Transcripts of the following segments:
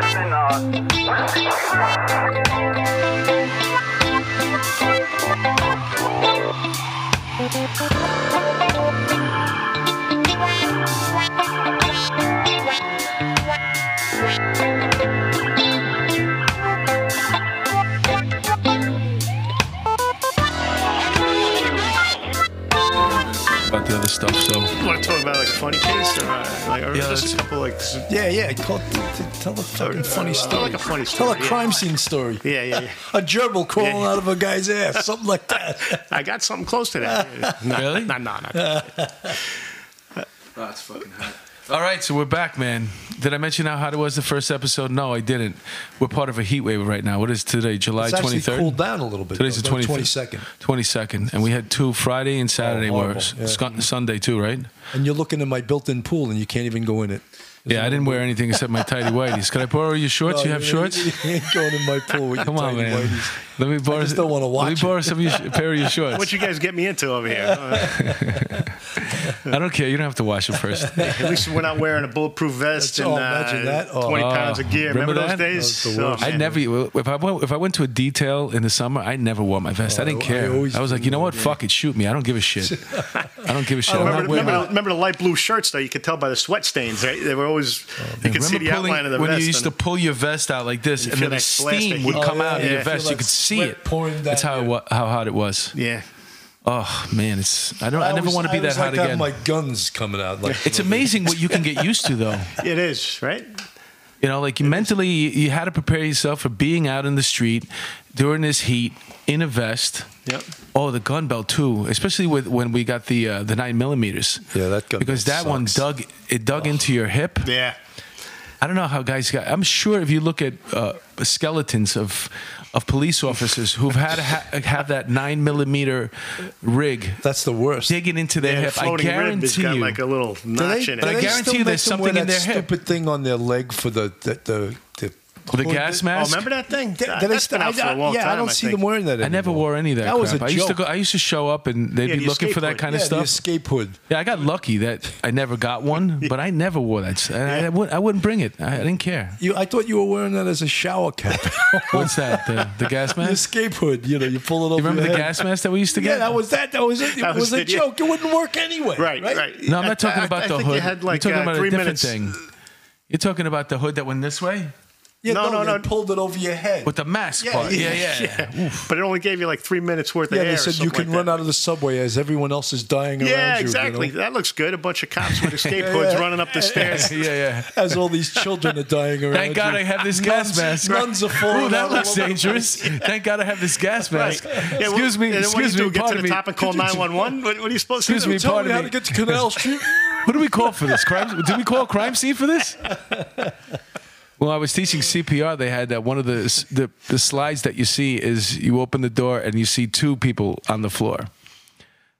question. Uh, about the other stuff. So You want to talk about like a funny case or uh, like or Yeah, just a couple like Yeah, yeah. Call, t- t- tell a fucking funny uh, story. like a funny Tell story, a yeah. crime scene story. yeah yeah. yeah. A gerbil crawling Yeah. out of a guy's ass, something like that. I got something close to that. no, Really? No, no, no. that's fucking hot. All right, so we're back, man. Did I mention how hot it was the first episode? No, I didn't. We're part of a heat wave right now. What is today? July twenty third. cooled down a little bit. Today's the though. 20th. twenty second, 22nd. And we had two Friday and Saturday Oh, horrible. Yeah. Sc- Sunday too, right? and you're looking at my built-in pool, and you can't even go in it. Yeah, I didn't wear anything except my tidy whities. Could I borrow your shorts? No, you have shorts? You ain't going in my pool. With your Come on, tiny man. whities. Let me borrow. just don't wanna watch. Let watch me borrow some of your, a pair of your shorts. What you guys get me into over here? I don't care. You don't have to wash them first. at least we're not wearing a bulletproof vest That's- and uh, imagine that. Oh. 20 Oh, pounds of gear. remember Remember, those days? That was. Oh, I never if I went if I went to a detail in the summer, I never wore my vest. I didn't Oh, I care. I, always was like, you know what? yeah. Fuck it, shoot me. I don't give a shit. I don't give a shit. Remember, remember, the, remember the light blue shirts though? You could tell by the sweat stains. Right? They were always. Oh, you could see Remember the pulling- outline of the when vest. you used to pull your vest out like this, You and then the that blast of steam would heat. come Oh, out yeah, of your vest. Feel You could see it. pouring down That's how it, how hot it was. yeah. Oh man, it's I don't. I, never always- want to be I that always hot like to again. My guns coming out. Like It's amazing what you can get used to, though. It is right. You know, like you mentally, you, you had to prepare yourself for being out in the street during this heat in a vest. Yep. Oh, the gun belt too, especially with when we got the uh, the nine millimeters. Yeah, that gun because belt that one dug it dug into your hip. Yeah. I don't know how guys got. I'm sure if you look at uh, skeletons of of police officers who've had to ha- have that nine millimeter rig That's the worst. digging into their Yeah, hip, I floating rib has guarantee got you. like a little Do they, notch in do it. I guarantee you make there's something in that their hip. Stupid thing on their leg for the the the. The the gas Oh, mask. remember that thing? Do That- they That's still- been out for I- a long yeah, time. I don't see think. them wearing that. I never anymore. wore any of that. That was crap. a I used to joke. go. I used to show up and they'd Yeah, be the looking for that escape kind yeah, of the stuff. escape hood. Yeah, I got lucky that I never got one, but I never wore that. I, I, wouldn't, I wouldn't bring it. I, I didn't care. You, I thought you were wearing that as a shower cap. What's that? The, the gas the mask? escape hood. You know, you pull it over. You remember your the head. gas mask that we used to get? Yeah, that was that. That was it. It That was, was a it, yeah. joke. It wouldn't work anyway. Right, right. No, I'm not talking I- about I the think hood. You had like You're talking uh, about three a different minutes. thing. You're talking about the hood that went this way Yeah, No, no, no, they pulled it over your head. with the mask Yeah, part. Yeah, yeah, yeah. Yeah. But it only gave you like three minutes worth yeah, of air. they or said you can like run that. out of the subway as everyone else is dying around Yeah, you. you exactly. know? That looks good. A bunch of cops with escape Yeah, hoods yeah. running up the stairs. yeah, yeah. As all these children are dying around. Thank God you. I have this gas Nuns- mask. Nuns are falling Ooh, that looks all over the dangerous. Thank God I have this gas mask. Yeah, Excuse me, and then what do excuse me. Get to the top and call 911? What, what are you supposed to do? me, Tell me how to get to Canal Street. What do we call for this? Crime? Do we call crime scene for this? Well, I was teaching CPR. They had that one of the, the the slides that you see is you open the door and you see two people on the floor.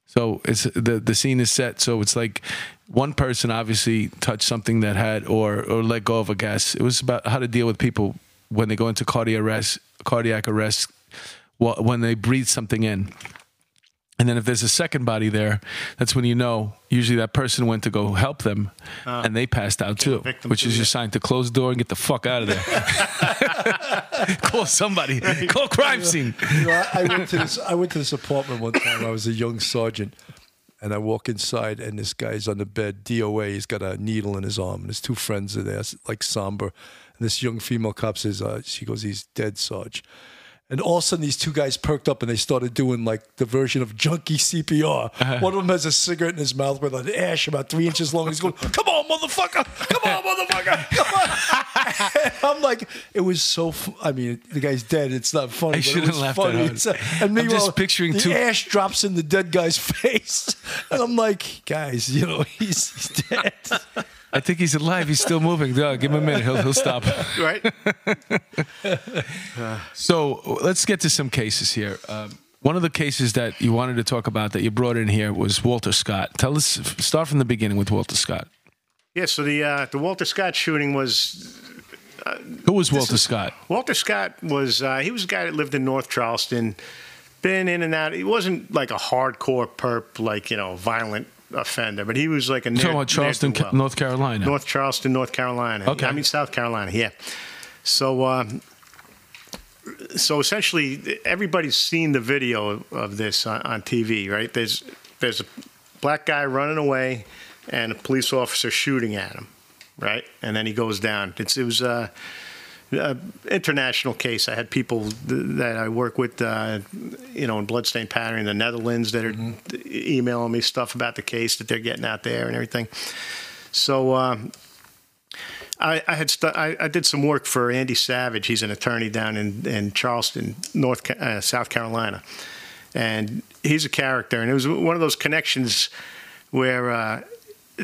So it's the the scene is set. So it's like one person obviously touched something that had or or let go of a gas. It was about how to deal with people when they go into cardiac arrest, cardiac arrest, when they breathe something in. And then if there's a second body there, that's when you know usually that person went to go help them and they passed out too, which is your sign to close the door and get the fuck out of there. Call somebody. Call crime scene. You know, I, I went to this. I went to this apartment one time. I was a young sergeant, and I walk inside, and this guy's on the bed, DOA. He's got a needle in his arm, and his two friends are there, like somber. And this young female cop says, uh, "She goes, he's dead, Sarge." And all of a sudden, these two guys perked up and they started doing like the version of junkie CPR. Uh-huh. One of them has a cigarette in his mouth with an ash about three inches long. He's going, "Come on, motherfucker! Come on, motherfucker! Come on!" I'm like, it was so. I mean, the guy's dead. It's not funny. I but it shouldn't was laugh that funny. hard. It's, uh, and I'm meanwhile, just picturing the two- ash drops in the dead guy's face, and I'm like, guys, you know, he's, he's dead. I think he's alive. He's still moving. Dog, give him a minute. He'll, he'll stop. Right? So let's get to some cases here. Um, one of the cases that you wanted to talk about that you brought in here was Walter Scott. Tell us, start from the beginning with Walter Scott. Yeah, so the uh, the Walter Scott shooting was Who was Walter Scott? Walter Scott was uh, he was a guy that lived in North Charleston, been in and out. He wasn't like a hardcore perp, like you know, violent offender, but he was like a talking about Charleston, Ca- North Carolina. North Charleston, North Carolina. Okay. I mean South Carolina. Yeah. So, um, so essentially, everybody's seen the video of this on, on TV, right? There's there's a black guy running away, and a police officer shooting at him, right? And then he goes down. It's it was a, a international case. I had people th- that I work with, uh, you know, in bloodstain pattern in the Netherlands that are emailing me stuff about the case that they're getting out there and everything. So. Um, I, I had stu- I, I did some work for Andy Savage. He's an attorney down in, in Charleston, North uh, South Carolina, and he's a character. And it was one of those connections where. Uh,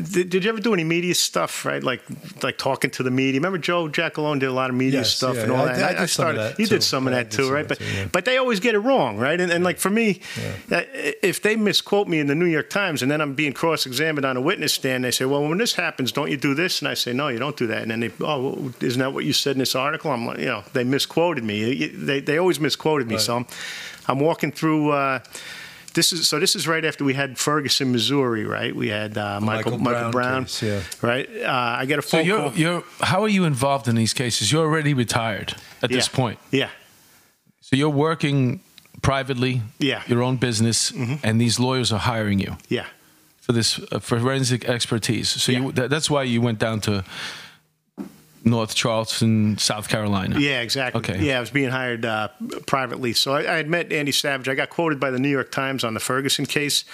did, did you ever do any media stuff, right? Like, like talking to the media. Remember Joe Giacalone did a lot of media Yes, stuff yeah, and all I that. I did some of that, You too. did some of that too, right? But that, too, yeah. but they always get it wrong, right? And, and like for me, uh, if they misquote me in the New York Times and then I'm being cross-examined on a witness stand, they say, "Well, when this happens, don't you do this?" And I say, "No, you don't do that." And then they, "Oh, isn't that what you said in this article?" I'm like, you know, they misquoted me. They they always misquoted me. Right. So I'm, I'm walking through. Uh, this is so. This is right after we had Ferguson, Missouri, right? We had uh, Michael Michael Michael Brown Brown, case, yeah. right? Uh, I got a So you're call. you're how are you involved in these cases? You're already retired at this point. Yeah, So you're working privately, Yeah. your own business, and these lawyers are hiring you yeah. for this uh, forensic expertise. So you, that, that's why you went down to North Charleston, South Carolina. Yeah, exactly. Okay. Yeah, I was being hired uh, privately. So I, I had met Andy Savage. I got quoted by the New York Times on the Ferguson case.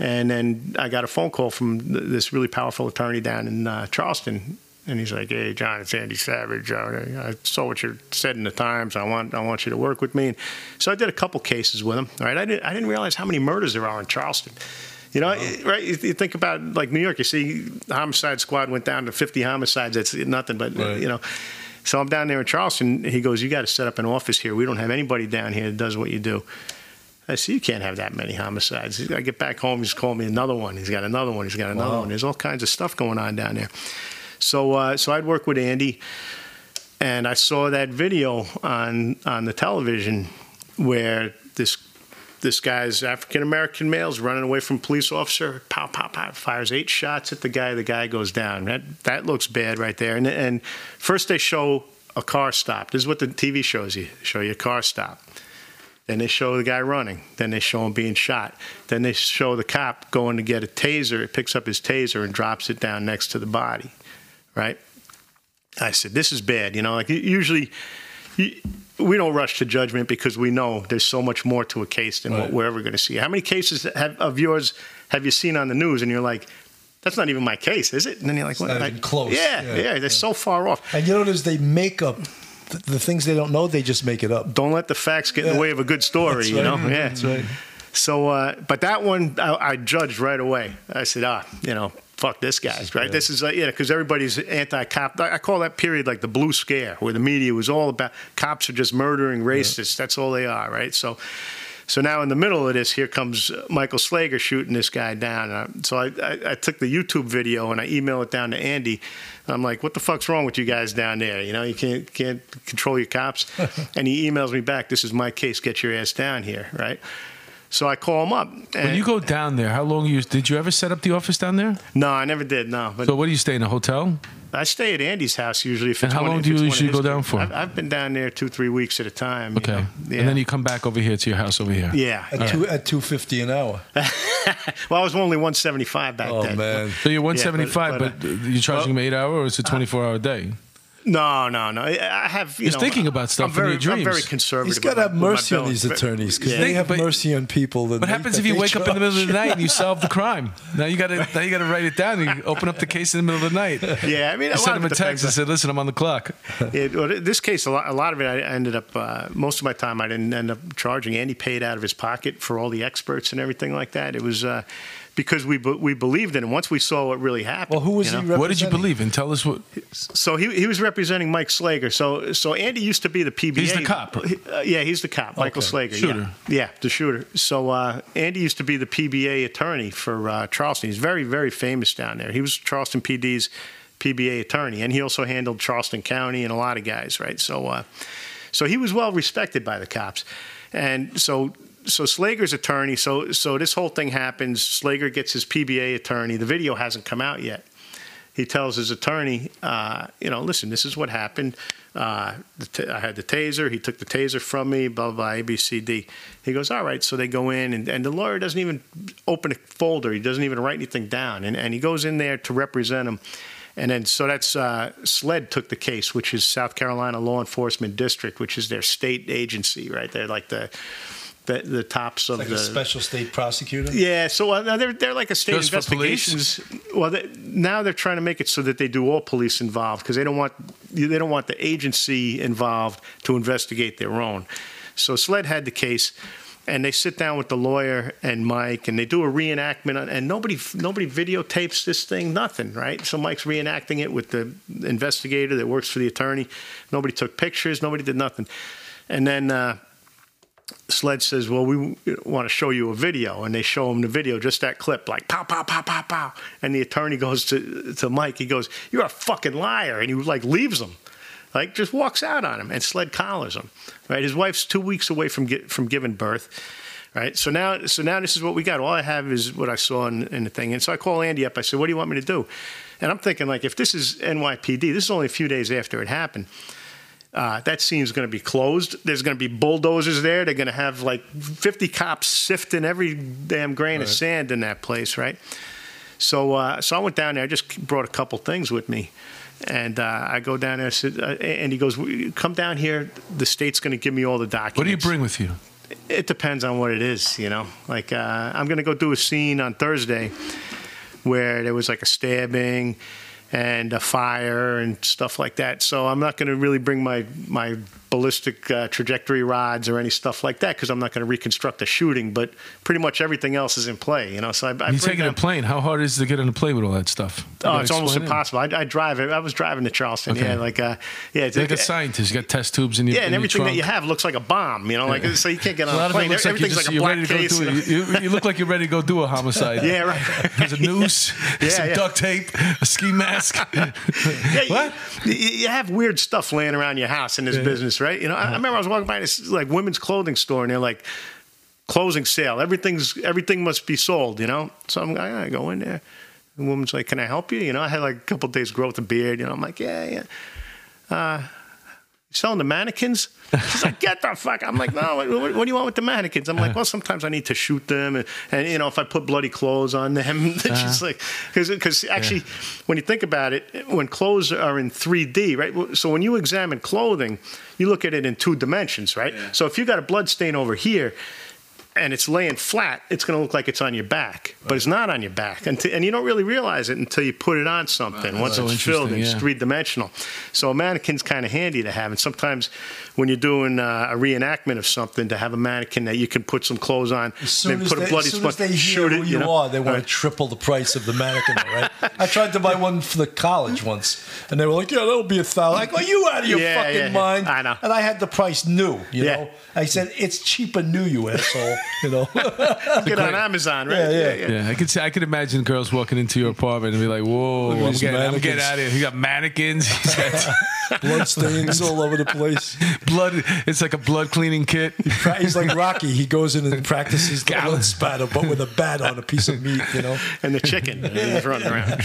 And then I got a phone call from th- this really powerful attorney down in uh, Charleston. And he's like, "Hey, John, it's Andy Savage. Uh, I saw what you said in the Times. I want, I want you to work with me." And so I did a couple cases with him. Right? I didn't, I didn't realize how many murders there are in Charleston. You know, right? You, you think about like New York. You see, the homicide squad went down to 50 homicides. That's nothing, but Right. you know. So I'm down there in Charleston. He goes, "You got to set up an office here. We don't have anybody down here that does what you do." I said, "You can't have that many homicides." I get back home. He's called me another one. He's got another one. He's got another Wow. one. There's all kinds of stuff going on down there. So, uh, so I'd work with Andy, and I saw that video on on the television where this this guy's African American male's running away from police officer. Pow, pow, pow. Fires eight shots at the guy. The guy goes down. That that looks bad right there. And and first they show a car stop. This is what the TV shows you. Show you a car stop. Then they show the guy running. Then they show him being shot. Then they show the cop going to get a taser. It picks up his taser and drops it down next to the body. Right? I said, this is bad. You know, like usually you- we don't rush to judgment because we know there's so much more to a case than what we're ever going to see. How many cases have, of yours have you seen on the news and you're like, that's not even my case, is it? And then you're like, not "What?" even I- close. Yeah, Yeah, yeah, they're so far off. And you notice they make up the, the things they don't know. They just make it up. Don't let the facts get in the way of a good story, you know? Yeah. That's right. So, uh, but that one I, I judged right away. I said, ah, you know, fuck this guy, right? This is like, yeah, because everybody's anti-cop. I I call that period like the blue scare, where the media was all about cops are just murdering racists. That's all they are, right? So, so now in the middle of this, here comes uh, Michael Slager shooting this guy down. I, so I, I, I took the YouTube video and I emailed it down to Andy. I'm like, what the fuck's wrong with you guys down there? You know, you can't can't control your cops. and he emails me back, this is my case. Get your ass down here, right? So I call him up. When and- you go down there, how long you did you ever set up the office down there? no, I never did. No, but So what do you stay in a hotel? I stay at Andy's house usually. For And how 20 long do you it's one of usually go down for? I've, I've been down there two, three weeks at a time. you Okay. know. Yeah. And then you come back over here to your house over here. yeah. At two at two fifty an hour. well, I was only 175 back Oh then. man. So you're 175, but- but, uh, you're charging them eight hour, or it's a 24 hour day? No, no, no. I I have. You He's know, thinking about stuff I'm in very, your I'm very conservative. He's got to have my- with my mercy on these attorneys because Yeah. they have But- mercy on people. That What happens that if you they wake up in the middle of the night and you solve the crime? Now you got to now you got to write it down. And you open up the case in the middle of the night. Yeah, I mean, I sent him a text depends and said, "Listen, I'm on the clock." It, well, this case, a lot, a lot of it, I ended up. Uh, most of my time, I didn't end up charging. Andy paid out of his pocket for all the experts and everything like that. It was uh, because we be- we believed in it. Once we saw what really happened. Well, who was you he know? What did you believe in? Tell us what. So he he was representing Mike Slager. So so Andy used to be the PBA. He's the cop. He- uh, yeah, he's the cop. Michael Slager. Shooter. Yeah. yeah, the shooter. So uh, Andy used to be the PBA attorney for uh, Charleston. He's very very famous down there. He was Charleston PD's PBA attorney, and he also handled Charleston County and a lot of guys. Right. So uh, so he was well respected by the cops, and so. So Slager's attorney. So so this whole thing happens. Slager gets his PBA attorney. The video hasn't come out yet he tells his attorney, uh, you know, listen, this is what happened. Uh, t- I had the taser. He took the taser from me. Blah blah. blah A B C D. He goes, all right. So they go in, and, and the lawyer doesn't even open a folder. He doesn't even write anything down, and and he goes in there to represent him. And then, so that's uh, SLED took the case, which is South Carolina Law Enforcement District, which is their state agency, right? They're like the the, the tops of Like the a special state prosecutor. yeah, so uh, now they're they're like a state Just for investigations. Well, they, now they're trying to make it so that they do all police involved because they don't want they don't want the agency involved to investigate their own. So SLED had the case, and they sit down with the lawyer and Mike, and they do a reenactment, and nobody nobody videotapes this thing, nothing, right? So Mike's reenacting it with the investigator that works for the attorney. Nobody took pictures, nobody did nothing, and then. Uh, SLED says, "Well, we want to show you a video," and they show him the video, just that clip, like pow, pow, pow, pow, pow. And the attorney goes to to Mike. He goes, "You're a fucking liar," and he like leaves him, like just walks out on him. And SLED collars him. Right, his wife's two weeks away from get, from giving birth. Right, so now so now this is what we got. All I have is what I saw in, in the thing, and so I call Andy up. I said, "What do you want me to do?" And I'm thinking like, if this is NYPD, this is only a few days after it happened uh, that scene's going to be closed. There's going to be bulldozers there. They're going to have like 50 cops sifting every damn grain of sand in that place, right? So, uh, so I went down there. I just brought a couple things with me, and uh, I go down there. I said, uh, and he goes, "Come down here. The state's going to give me all the documents." What do you bring with you? It depends on what it is, you know. Like uh, I'm going to go do a scene on Thursday where there was like a stabbing and a fire and stuff like that. So I'm not going to really bring my my ballistic uh, trajectory rods or any stuff like that because I'm not going to reconstruct the shooting. But pretty much everything else is in play, you know. So I, I You taking a plane? How hard is it to get on a plane with all that stuff? You Oh, it's almost it. impossible. I, I drive it. I was driving to Charleston. Okay. Yeah, like uh, yeah, it's like a scientist. You got test tubes in your yeah, and your everything that you have looks like a bomb. You know, like so you can't get A on a, it plane. like Everything's just, like a black ready to go case. You, you- you look like you're ready to go do a homicide. Yeah, right. There's a noose, Yeah, some yeah. duct tape, a ski mask. Yeah, you- What? You, you have weird stuff laying around your house in this business, right? You know, I, I remember I was walking by this like women's clothing store, and they're like closing sale. Everything's everything must be sold. You know, so I'm I go in there. The woman's like, "Can I help you?" You know, I had like a couple days growth of beard. You know, I'm like, "Yeah, yeah." Uh, selling the mannequins? She's like, get the fuck. I'm like, no, what, what, what do you want with the mannequins? I'm like, well, sometimes I need to shoot them. And, and you know, if I put bloody clothes on them, she's uh-huh. like, because actually, when you think about it, when clothes are in 3D, right? So when you examine clothing, you look at it in two dimensions, right? So if you got a blood stain over here, and it's laying flat, it's going to look like it's on your back, but it's not on your back, and, and you don't really realize it until you put it on something. Once so it's filled, interesting, it's three dimensional. So a mannequin's kind of handy to have, and sometimes when you're doing uh, a reenactment of something, to have a mannequin that you can put some clothes on, As soon, then as, put they, a bloody as, soon as spot, they hear shoot who it. you, know? are, they want Right. to triple the price of the mannequin, right? I tried to buy one for the college once, and they were like, "Yeah, that'll be a thousand. Like, are you out of your Yeah, fucking yeah, mind? I know. And I had the price new. You Yeah. know, I said it's cheaper new, you asshole. You know, Get on Amazon, right? Yeah, yeah. Yeah, I could see, I could imagine girls walking into your apartment and be like, "Whoa, I'm getting, I'm getting out of here." He got mannequins. He's got blood stains all over the place. blood. It's like a blood cleaning kit. He's like Rocky. He goes in and practices the blood spatter, but with a bat on a piece of meat. You know. And the chicken is running around.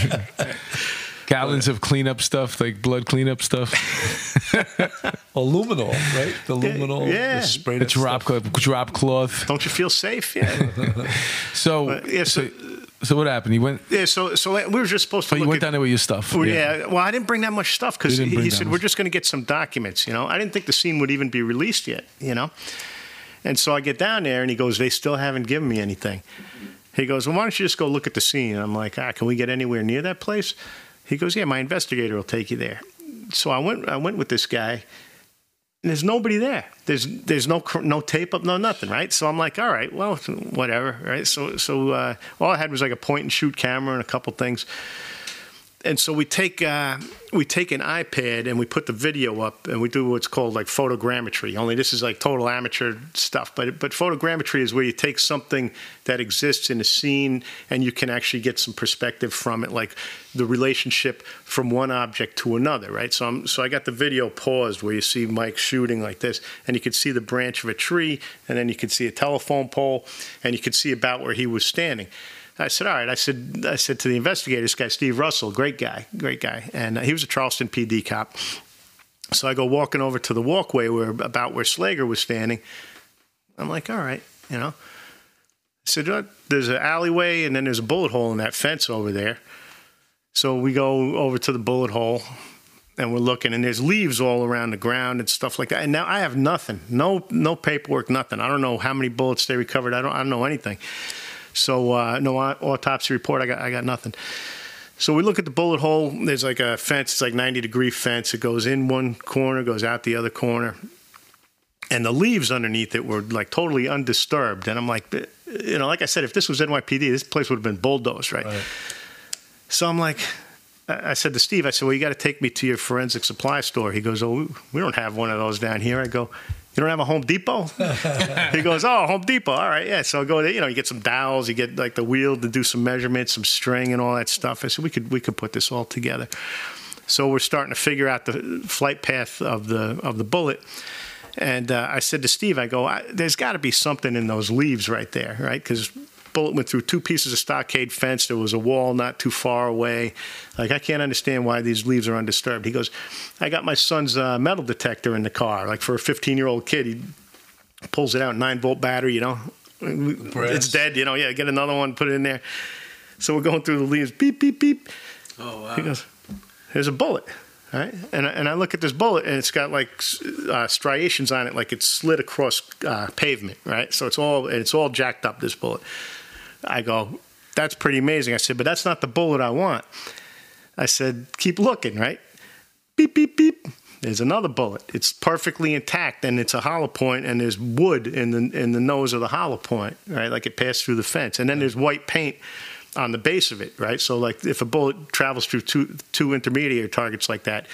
Gallons of cleanup stuff, like blood cleanup stuff. Aluminol, right? The aluminol. yeah. the spray The that drop stuff. drop cloth. Don't you feel safe? Yeah. So, But, yeah, so, so- so what happened? You went. yeah. So, so we were just supposed to. Oh, you went at, down there with your stuff. Well, yeah. Well, I didn't bring that much stuff because he, he said much. we're just going to get some documents. You know, I didn't think the scene would even be released yet. You know, and so I get down there and he goes, "They still haven't given me anything." He goes, "Well, why don't you just go look at the scene?" And I'm like, "Ah, can we get anywhere near that place?" He goes, "Yeah, my investigator will take you there." So I went. I went with this guy. And there's nobody there. There's there's no no tape up, no nothing, right? So I'm like, all right, well, whatever, right? So so uh, all I had was like a point and shoot camera and a couple things and so we take uh, we take an iPad and we put the video up and we do what's called like photogrammetry. Only this is like total amateur stuff, but but photogrammetry is where you take something that exists in a scene and you can actually get some perspective from it, like the relationship from one object to another, right? So I'm, so I got the video paused where you see Mike shooting like this, and you could see the branch of a tree, and then you could see a telephone pole, and you could see about where he was standing. I said, all right. I said, I said to the investigator, this guy Steve Russell, great guy, great guy, and uh, he was a Charleston PD cop. So I go walking over to the walkway where about where Slager was standing. I'm like, all right, you know. I said, "Uh, there's an alleyway and then there's a bullet hole in that fence over there. So we go over to the bullet hole and we're looking and there's leaves all around the ground and stuff like that. And now I have nothing, no no paperwork, nothing. I don't know how many bullets they recovered. I don't I don't know anything. So uh, no autopsy report. I got I got nothing. So we look at the bullet hole. There's like a fence. It's like 90 degree fence. It goes in one corner, goes out the other corner, and the leaves underneath it were like totally undisturbed. And I'm like, you know, like I said, if this was NYPD, this place would have been bulldozed, right? Right. So I'm like, I I said to Steve, I said, well, you got to take me to your forensic supply store. He goes, oh, we don't have one of those down here. I go, you don't have a Home Depot? he goes, oh, Home Depot. All right, yeah. So I go there, you know, you get some dowels, you get like the wheel to do some measurements, some string and all that stuff. I said, we could, we could put this all together. So we're starting to figure out the flight path of the, of the bullet. And uh, I said to Steve, I go, I, there's got to be something in those leaves right there, right? Because bullet went through two pieces of stockade fence. There was a wall not too far away. Like I can't understand why these leaves are undisturbed. He goes, I got my son's uh, metal detector in the car. Like for a 15 year old kid, he pulls it out, nine volt battery. You know, brass. it's dead. You know, yeah, get another one, put it in there. So we're going through the leaves, beep beep beep. Oh wow. He goes, "There's a bullet." Right? and I- and I look at this bullet, and it's got like uh, striations on it, like it's slid across uh, pavement. Right, so it's all it's all jacked up. This bullet. I go, "That's pretty amazing." I said, "But that's not the bullet I want." I said, "Keep looking." Right, beep beep beep. There's another bullet. It's perfectly intact, and it's a hollow point, and there's wood in the in the nose of the hollow point, right? Like it passed through the fence, and then there's white paint on the base of it, right? So like if a bullet travels through two two intermediary targets like that,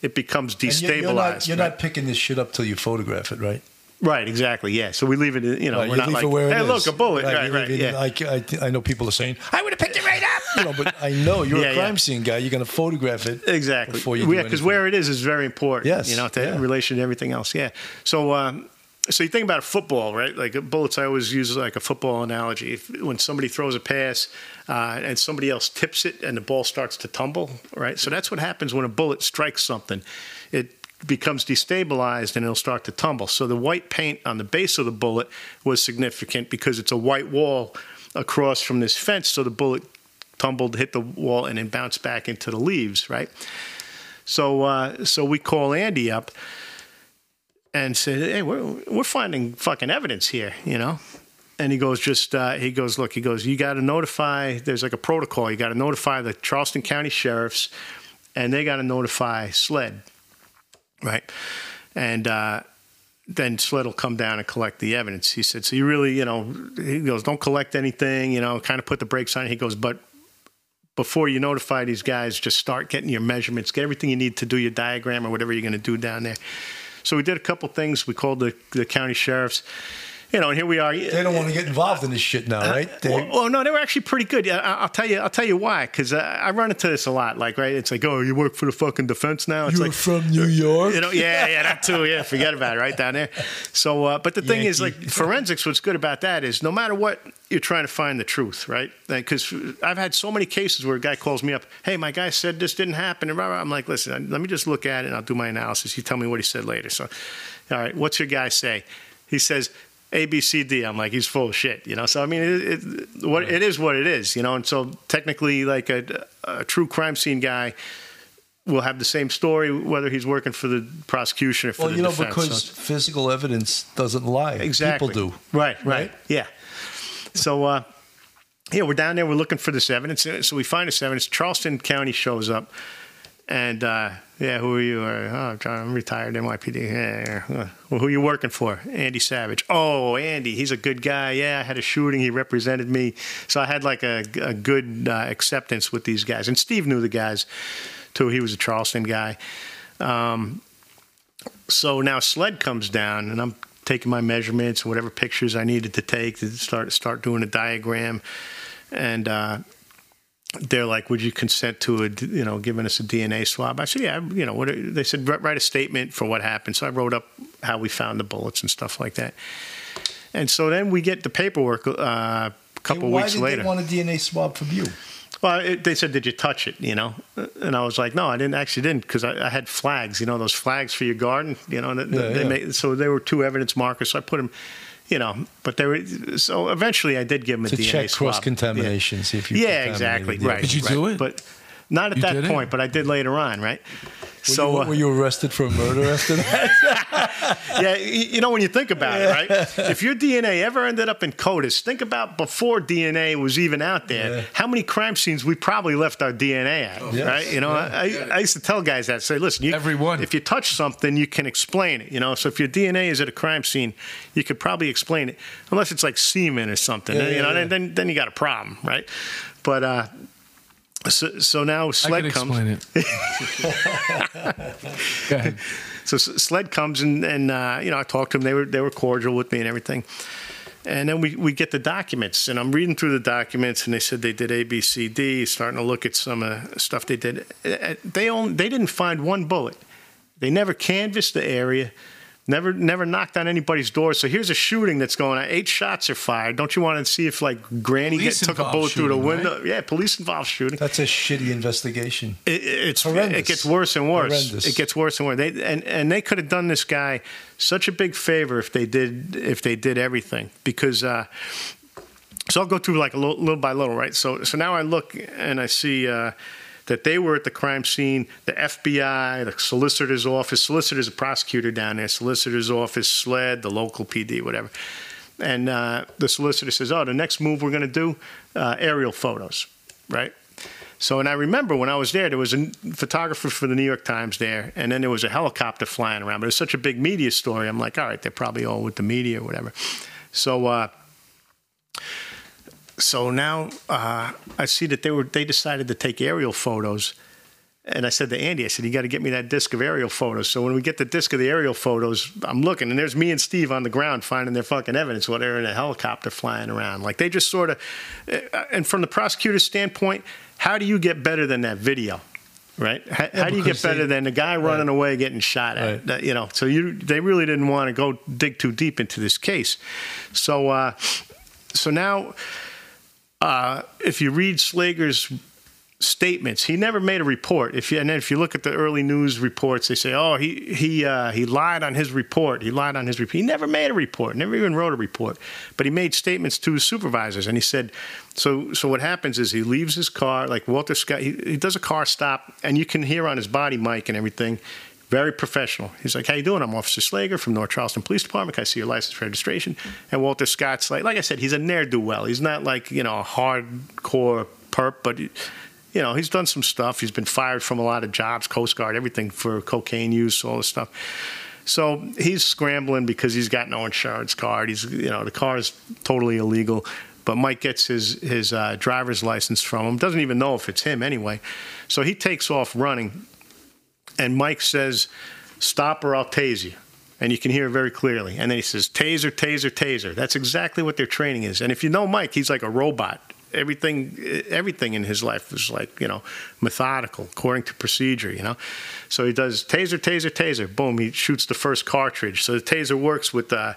it becomes And destabilized. You're, not, you're right? not picking this shit up till you photograph it, right? Right, exactly, yeah. So we leave it, you know, Right, we're you not like, hey, look, a bullet, right, right, it- yeah. Like I, I know people are saying, I would have picked it right up. You know, but I know you're Yeah, a yeah. crime scene guy. You're going to photograph it Exactly. before you yeah, because where it is is very important. Yes, You know, to, yeah. in relation to everything else. Yeah. So, um, so you think about a football, right? Like bullets, I always use like a football analogy. If, when somebody throws a pass uh, and somebody else tips it and the ball starts to tumble, right? So that's what happens when a bullet strikes something. It becomes destabilized and it'll start to tumble. So the white paint on the base of the bullet was significant because it's a white wall across from this fence. So the bullet tumbled, hit the wall, and then bounced back into the leaves, right? So, uh, so we call Andy up and said, "Hey, we're we're finding fucking evidence here, you know." And he goes, "Just uh, he goes, look, he goes, you got to notify. There's like a protocol. You got to notify the Charleston County sheriffs, and they got to notify SLED, right? And uh, then SLED will come down and collect the evidence." He said, "So you really, you know," he goes, "Don't collect anything, you know, kind of put the brakes on." He goes, "But." Before you notify these guys, just start getting your measurements, get everything you need to do your diagram or whatever you're going to do down there. So we did a couple things. We called the, the county sheriffs, you know, and here we are. They don't want to get involved in this shit now, right? They, Well, well, no, they were actually pretty good. Yeah, I- I'll tell you. I'll tell you why. Because uh, I run into this a lot. Like, right? It's like, oh, you work for the fucking defense now. It's You're like, from New York. you know, yeah, yeah, that too. Yeah, forget about it, right down there. So, uh, but the thing is, like forensics, what's good about that is no matter what, you're trying to find the truth, right? Because I've had so many cases where a guy calls me up, hey, my guy said this didn't happen, and. I'm like, listen, let me just look at it and I'll do my analysis. You tell me what he said later. So, all right, what's your guy say? He says. A B C D. I'm like he's full of shit, you know. So I mean, it, it, what it is, what it is, you know. And so technically, like a, a true crime scene guy, will have the same story whether he's working for the prosecution or for well, the you know, defense. because So- physical evidence doesn't lie. exactly People do. Right, right, Right? yeah. So, uh, yeah, we're down there. We're looking for this evidence. So we find this evidence. Charleston County shows up, and uh, yeah, who are you? Uh, oh, I'm trying- I'm retired NYPD. Yeah, yeah. Well, who are you working for? Andy Savage. Oh, Andy, he's a good guy. Yeah, I had a shooting. He represented me, so I had like a, a good uh, acceptance with these guys. And Steve knew the guys too. He was a Charleston guy. Um, so now SLED comes down and I'm taking my measurements, whatever pictures I needed to take to start start doing a diagram, and uh, they're like, "Would you consent to a you know giving us a DNA swab?" I said, "Yeah." You know, what, they said "Write- a statement for what happened. So I wrote up how we found the bullets and stuff like that. And so then we get the paperwork uh, couple Why weeks did later. they want a DNA swab from you? Well, it, they said, "Did you touch it?" You know, and I was like, "No, I didn't. Actually, didn't because I, I had flags. You know, those flags for your garden. You know, Yeah, they yeah. Made, so they were two evidence markers. So I put them. You know, but there were so eventually I did give them a To DNA check swab. cross-contamination, Yeah, see if you yeah, exactly. the- Right. Did you right. do it? But not at You that it? point. But I did later on. Right. Were, so you, uh, were you arrested for murder after that? yeah, you know when you think about it, right? if your DNA ever ended up in CODIS, think about before DNA was even out there. Yeah. How many crime scenes we probably left our DNA at, Yes. right? You know, I, I used to tell guys that. Say, listen, you, Every one. If you touch something, you can explain it. You know, so if your DNA is at a crime scene, you could probably explain it, unless it's like semen or something. Yeah, you yeah, know, yeah. then, then then you got a problem, right? But uh, so so now SLED comes. explain it. Go ahead. So SLED comes and, and uh, you know I talked to them. They were they were cordial with me and everything. And then we, we get the documents, and I'm reading through the documents, and they said they did A, B, C, D. Starting to look at some uh, stuff they did. Uh, They only, they didn't find one bullet. They never canvassed the area, never never knocked on anybody's door. So here's a shooting that's going on. Eight shots are fired. Don't you want to see if like Granny get, took a involved bullet through the shooting, window? Yeah, police involved shooting. That's a shitty investigation. It, it's Horrendous. it gets worse and worse. Horrendous. It gets worse and worse. They and, and they could have done this guy such a big favor if they did if they did everything because. Uh, so I'll go through like a little, little by little, right? So so now I look and I see uh, that they were at the crime scene. The FBI, the solicitor's office, solicitor's a prosecutor down there. Solicitor's office, SLED, the local PD, whatever. And uh, the solicitor says, "Oh, the next move we're going to do uh, aerial photos, right?" So, and I remember when I was there, there was a photographer for the New York Times there, and then there was a helicopter flying around. But it was such a big media story. I'm like, all right, they're probably all with the media or whatever. So, uh, so now uh, I see that they were they decided to take aerial photos. And I said to Andy, I said, you got to get me that disc of aerial photos. So when we get the disc of the aerial photos, I'm looking, and there's me and Steve on the ground finding their fucking evidence while they're in a helicopter flying around. Like they just sort of, and from the prosecutor's standpoint, how do you get better than that video? Right? How, how do you get because they- better than the guy running away getting shot at? Right. You know, so you they really didn't want to go dig too deep into this case. So, uh, so now uh, if you read Slager's statements, he never made a report. If you, and then if you look at the early news reports, they say, "Oh, he he uh, he lied on his report. He lied on his report. He never made a report. Never even wrote a report. But he made statements to his supervisors, and he said, so so what happens is he leaves his car, like Walter Scott. He, he does a car stop, and you can hear on his body mic and everything." Very professional. He's like, "How you doing? I'm Officer Slager from North Charleston Police Department. Can I see your license registration?" And Walter Scott's like, like I said, he's a ne'er do well. He's not like you know a hardcore perp, but you know he's done some stuff. He's been fired from a lot of jobs, Coast Guard, everything for cocaine use, all this stuff. So he's scrambling because he's got no insurance card. He's you know the car is totally illegal. But Mike gets his his uh, driver's license from him. Doesn't even know if it's him anyway. So he takes off running and Mike says, "Stop or I'll tase you." And you can hear it very clearly. And then he says, "Taser, taser, taser." That's exactly what their training is. And if you know Mike, he's like a robot. Everything, everything in his life is like you know methodical, according to procedure. You know, so he does taser, taser, taser. Boom! He shoots the first cartridge. So the taser works with. Uh,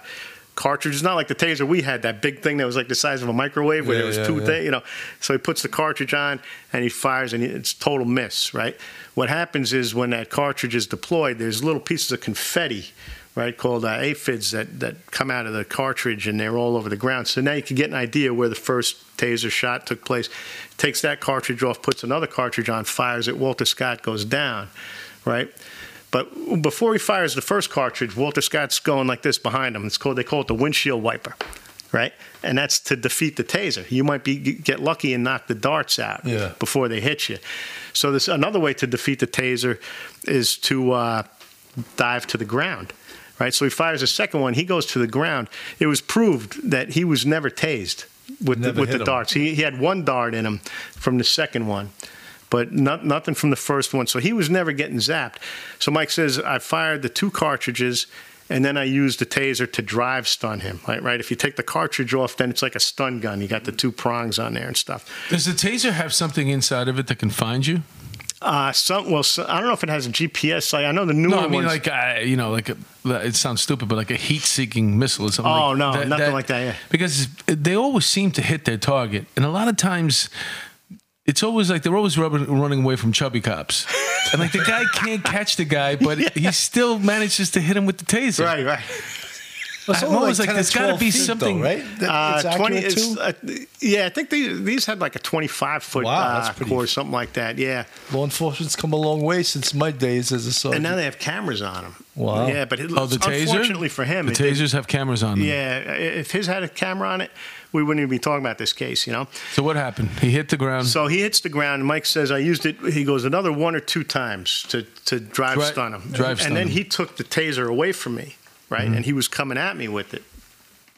cartridge. It's not like the taser we had, that big thing that was like the size of a microwave where Yeah, there was yeah, two yeah. things, you know. So he puts the cartridge on and he fires and it's total miss, right? What happens is when that cartridge is deployed, there's little pieces of confetti, right, called uh, AFIDs that, that come out of the cartridge and they're all over the ground. So now you can get an idea where the first taser shot took place. Takes that cartridge off, puts another cartridge on, fires it. Walter Scott goes down, right? But before he fires the first cartridge, Walter Scott's going like this behind him. It's called they call it the windshield wiper, right? And that's to defeat the taser. You might be get lucky and knock the darts out Yeah. before they hit you. So this another way to defeat the taser is to uh, dive to the ground. Right, so he fires a second one. He goes to the ground. It was proved that he was never tased with the, with the darts. He, he had one dart in him from the second one, but not, nothing from the first one. So he was never getting zapped. So Mike says, I fired the two cartridges and then I used the taser to drive stun him. Right, right. If you take the cartridge off, then it's like a stun gun. You got the two prongs on there and stuff. Does the taser have something inside of it that can find you? Uh, some well, so, I don't know if it has a GPS. Like I know the newer No, I mean ones. like uh, you know, like a, it sounds stupid, but like a heat-seeking missile or something. Oh, like no, nothing like that, yeah. Because they always seem to hit their target, and a lot of times. It's always like they're always rubbing, running away from chubby cops, and like the guy can't catch the guy, but he still manages to hit him with the taser. right, right. It's I'm always like, 10 or there's gotta be feet, though, something- right? That- Uh, it's twenty. accurate, It's, too? uh, yeah, I think these these had like a twenty-five foot Wow, uh, pretty- core, something like that. Yeah, Law enforcement's come a long way since my days as a sergeant. and now they have cameras on them. Wow. Yeah, but it, Oh, the taser. unfortunately for him, the it did- tasers have cameras on them. Yeah, if his had a camera on it, we wouldn't even be talking about this case, you know. So what happened? He hit the ground. So he hits the ground. Mike says, "I used it." He goes another one or two times to to drive Dri- stun him. drive stun and then him. he took the taser away from me, right? Mm-hmm. And he was coming at me with it.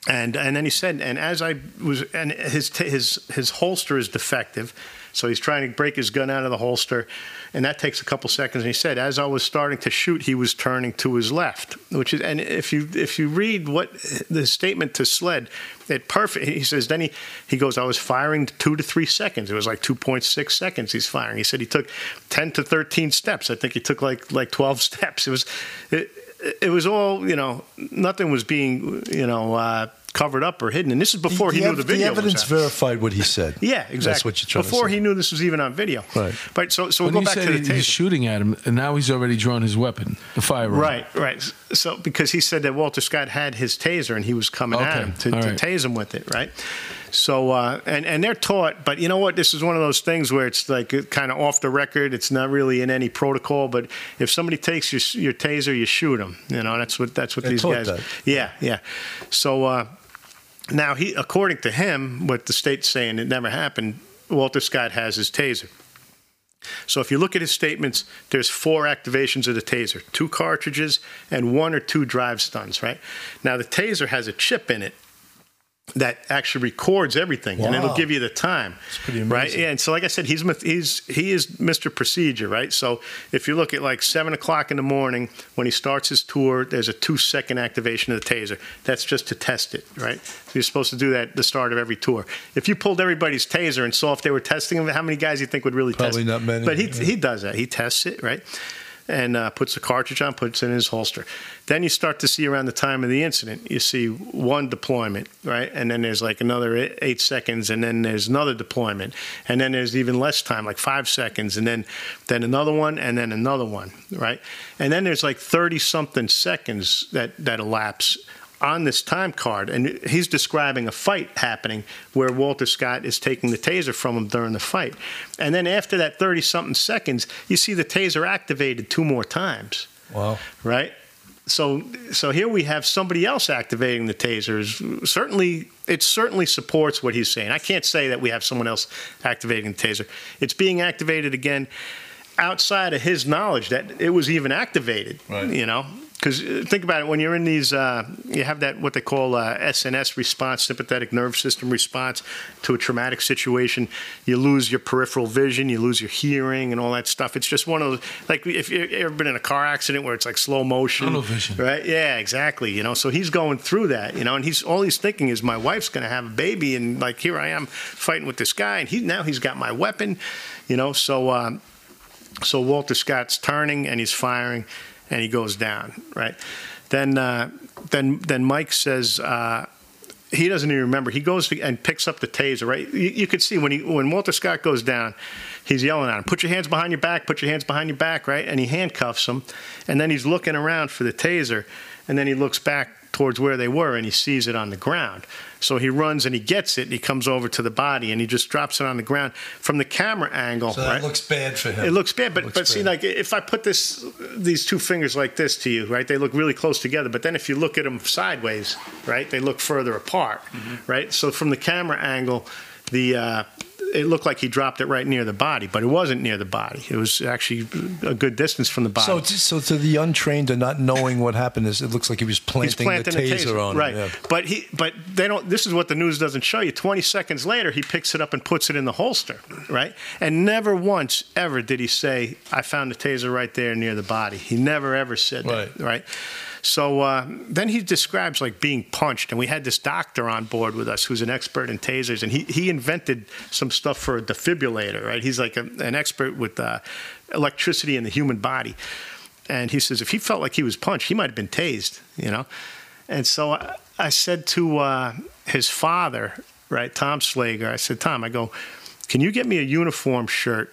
And and then he said, and as I was, and his his his holster is defective, so he's trying to break his gun out of the holster, and that takes a couple seconds. And he said, as I was starting to shoot, he was turning to his left, which is, and if you if you read what the statement to SLED, it perfect. He says, then he he goes, I was firing two to three seconds. It was like two point six seconds. He's firing. He said he took ten to thirteen steps. I think he took like like twelve steps. It was. It, it was all you know. Nothing was being you know uh, covered up or hidden. And this is before he knew ev- the video. was evidence out. verified what he said. Yeah, exactly. That's what you're trying Before to say. he knew this was even on video. Right. But so so when we'll go back said to he- the he's shooting at him, and now he's already drawn his weapon, the firearm. Right, right. So because he said that Walter Scott had his taser and he was coming at him to, to right. tase him with it, right? So uh, and and they're taught, but you know what? This is one of those things where it's like kind of off the record. It's not really in any protocol. But if somebody takes your your taser, you shoot them. You know that's what that's what They're these guys. that. Yeah, yeah. So uh, now he, according to him, what the state's saying it never happened. Walter Scott has his taser. So if you look at his statements, there's four activations of the taser, two cartridges and one or two drive stuns, right? Now the taser has a chip in it that actually records everything and it'll give you the time. pretty Right? Yeah, and so like I said, he's he's he is Mr. Procedure, right? So if you look at like seven o'clock in the morning when he starts his tour, there's a two second activation of the taser. That's just to test it, right? So you're supposed to do that at the start of every tour. If you pulled everybody's taser and saw if they were testing them, how many guys you think would really test Probably it? not many, But he yeah. he does that. He tests it, right? And uh, puts the cartridge on, puts it in his holster. Then you start to see around the time of the incident, you see one deployment, right? And then there's like another eight- eight seconds, and then there's another deployment, and then there's even less time, like five seconds, and then then another one, and then another one, right? And then there's like thirty something seconds that that elapse on this time card, and he's describing a fight happening where Walter Scott is taking the taser from him during the fight. And then after that 30 something seconds, you see the taser activated two more times, Wow. right? So, so here we have somebody else activating the tasers. Certainly, it certainly supports what he's saying. I can't say that we have someone else activating the taser. It's being activated again outside of his knowledge that it was even activated. Right. You know, because think about it when you're in these, uh, you have that what they call uh, SNS response, sympathetic nerve system response to a traumatic situation. You lose your peripheral vision, you lose your hearing, and all that stuff. It's just one of those, like if you've ever been in a car accident where it's like slow motion, Tunnel vision. right? Yeah, exactly. You know, so he's going through that. You know, and he's all he's thinking is my wife's going to have a baby, and like here I am fighting with this guy, and he now he's got my weapon. You know, so. Um, so Walter Scott's turning and he's firing, and he goes down. Right. Then uh, then then Mike says. Uh, he doesn't even remember. He goes and picks up the taser. Right, you, you could see when he when Walter Scott goes down, he's yelling at him, "Put your hands behind your back! Put your hands behind your back!" Right, and he handcuffs him, and then he's looking around for the taser, and then he looks back towards where they were, and he sees it on the ground. So he runs and he gets it, and he comes over to the body, and he just drops it on the ground from the camera angle. So that right? looks bad for him. It looks bad, but Looks but see, like if I put this these two fingers like this to you, right? They look really close together. But then if you look at them sideways, right, they look further apart, Mm-hmm. right? So from the camera angle, the uh, it looked like he dropped it right near the body, but it wasn't near the body. It was actually a good distance from the body. So, to, so to the untrained and not knowing what happened, is it looks like he was planting, planting the taser, on him. right? yeah. But he, but they don't. This is what the news doesn't show you. Twenty seconds later, he picks it up and puts it in the holster, right? And never once ever did he say, "I found the taser right there near the body." He never ever said Right. that, right? So uh, then he describes like being punched, and we had this doctor on board with us who's an expert in tasers, and he, he invented some stuff for a defibrillator, right? He's like a, an expert with uh, electricity in the human body. And he says if he felt like he was punched, he might have been tased, you know? And so I, I said to uh, his father, right, Tom Slager, I said, Tom, I go, can you get me a uniform shirt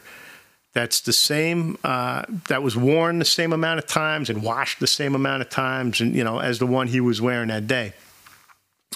that's the same uh, that was worn the same amount of times and washed the same amount of times and you know as the one he was wearing that day.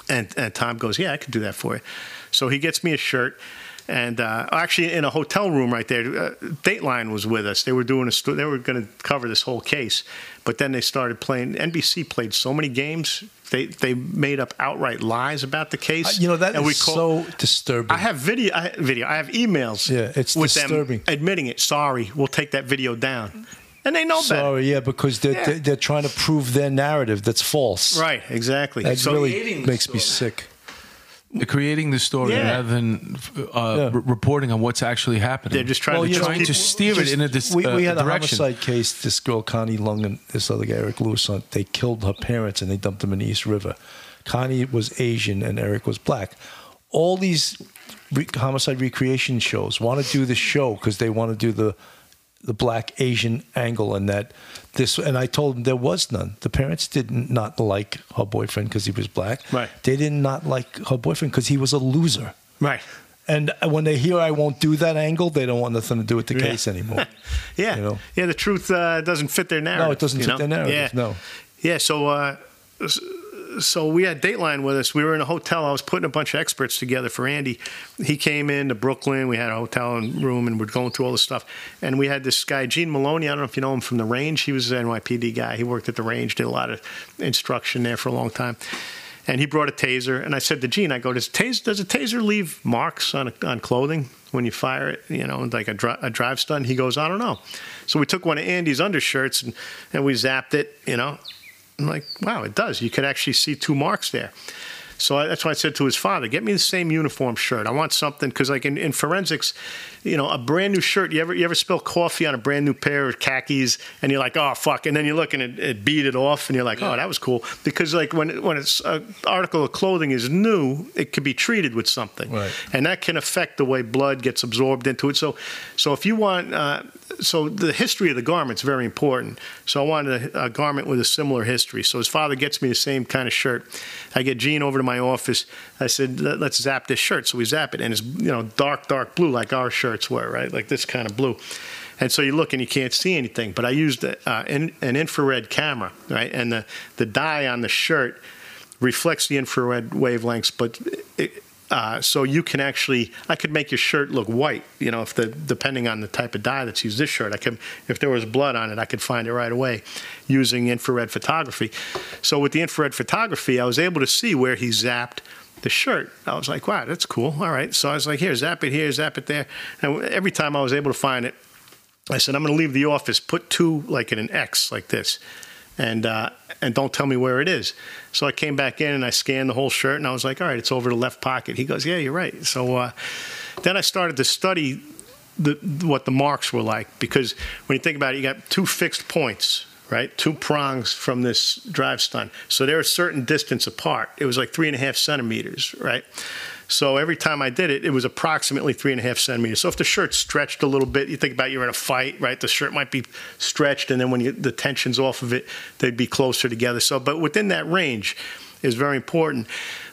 And, and tom goes yeah i could do that for you. So he gets me a shirt and uh, actually in a hotel room right there uh, dateline was with us. They were doing a sto- they were going to cover this whole case but then they started playing nbc played so many games they they made up outright lies about the case Uh, you know that and is we call- so disturbing. I have video. I have video. I have emails. Yeah, it's with disturbing. them admitting it. Sorry, we'll take that video down, and they know better. Sorry, yeah, because they're, Yeah. they're they're trying to prove their narrative that's false. Right, exactly. That So- really creating makes me sick. Creating the story Yeah. rather than uh, Yeah. reporting on what's actually happening. They're just trying Well, to you know, trying to steer it in a dis- we, uh, we had a direction. homicide case. This girl Connie Lung and this other guy Eric Lewis. On, they killed her parents and they dumped them in the East River. Connie was Asian and Eric was black. All these re- homicide recreation shows want to do the show because they want to do the the black Asian angle and that this and I told them there was none. The parents did not like her boyfriend because he was black. Right. They did not like her boyfriend because he was a loser. right. And when they hear I won't do that angle, they don't want nothing to do with the Yeah. case anymore. Yeah, You know? yeah. The truth uh, doesn't fit their narrative. No, it doesn't fit know? their narrative, Yeah, no. Yeah. So, uh, so we had Dateline with us. We were in a hotel. I was putting a bunch of experts together for Andy. He came in to Brooklyn. We had a hotel room, and we're going through all this stuff. And we had this guy, Gene Maloney. I don't know if you know him from the range. He was an NYPD guy. He worked at the range, did a lot of instruction there for a long time. And he brought a taser, and I said to Gene, I go, does, taser, does a taser leave marks on, on clothing when you fire it, you know, like a, dri- a drive stun? He goes, I don't know. So we took one of Andy's undershirts and, and we zapped it, you know. I'm like, wow, it does. You could actually see two marks there. So I, that's why I said to his father, get me the same uniform shirt. I want something because, like in, in forensics, you know, a brand new shirt. You ever you ever spill coffee on a brand new pair of khakis, and you're like, oh fuck, and then you look and it, it beat it off, and you're like, oh, that was cool. Because like when when it's an article of clothing is new, it could be treated with something, Right. and that can affect the way blood gets absorbed into it. So, so if you want, uh, so the history of the garment's very important. So I wanted a, a garment with a similar history. So his father gets me the same kind of shirt. I get Gene over to my office. I said, "Let- let's zap this shirt. So we zap it, and it's you know dark, dark blue like our shirts were, right? Like this kind of blue. And so you look and you can't see anything. But I used uh, an, an infrared camera, right? And the the dye on the shirt reflects the infrared wavelengths, but it, uh, so you can actually, I could make your shirt look white. You know, if the depending on the type of dye that's used. This shirt, I could, if there was blood on it, I could find it right away using infrared photography. So with the infrared photography, I was able to see where he zapped the shirt. I was like, wow, that's cool. All right. So I was like, here, zap it here, zap it there. And every time I was able to find it, I said, I'm going to leave the office, put two like in an X like this, and uh, and don't tell me where it is. So I came back in and I scanned the whole shirt, and I was like, all right, it's over the left pocket. He goes, yeah, you're right. So uh, then I started to study the, what the marks were like because when you think about it, you got two fixed points. Right, two prongs from this drive stun, so they're a certain distance apart. It was like three and a half centimeters, right? So every time I did it, it was approximately three and a half centimeters. So if the shirt stretched a little bit, you think about you're in a fight, right? The shirt might be stretched, and then when you, the tension's off of it, they'd be closer together. So, but within that range is very important.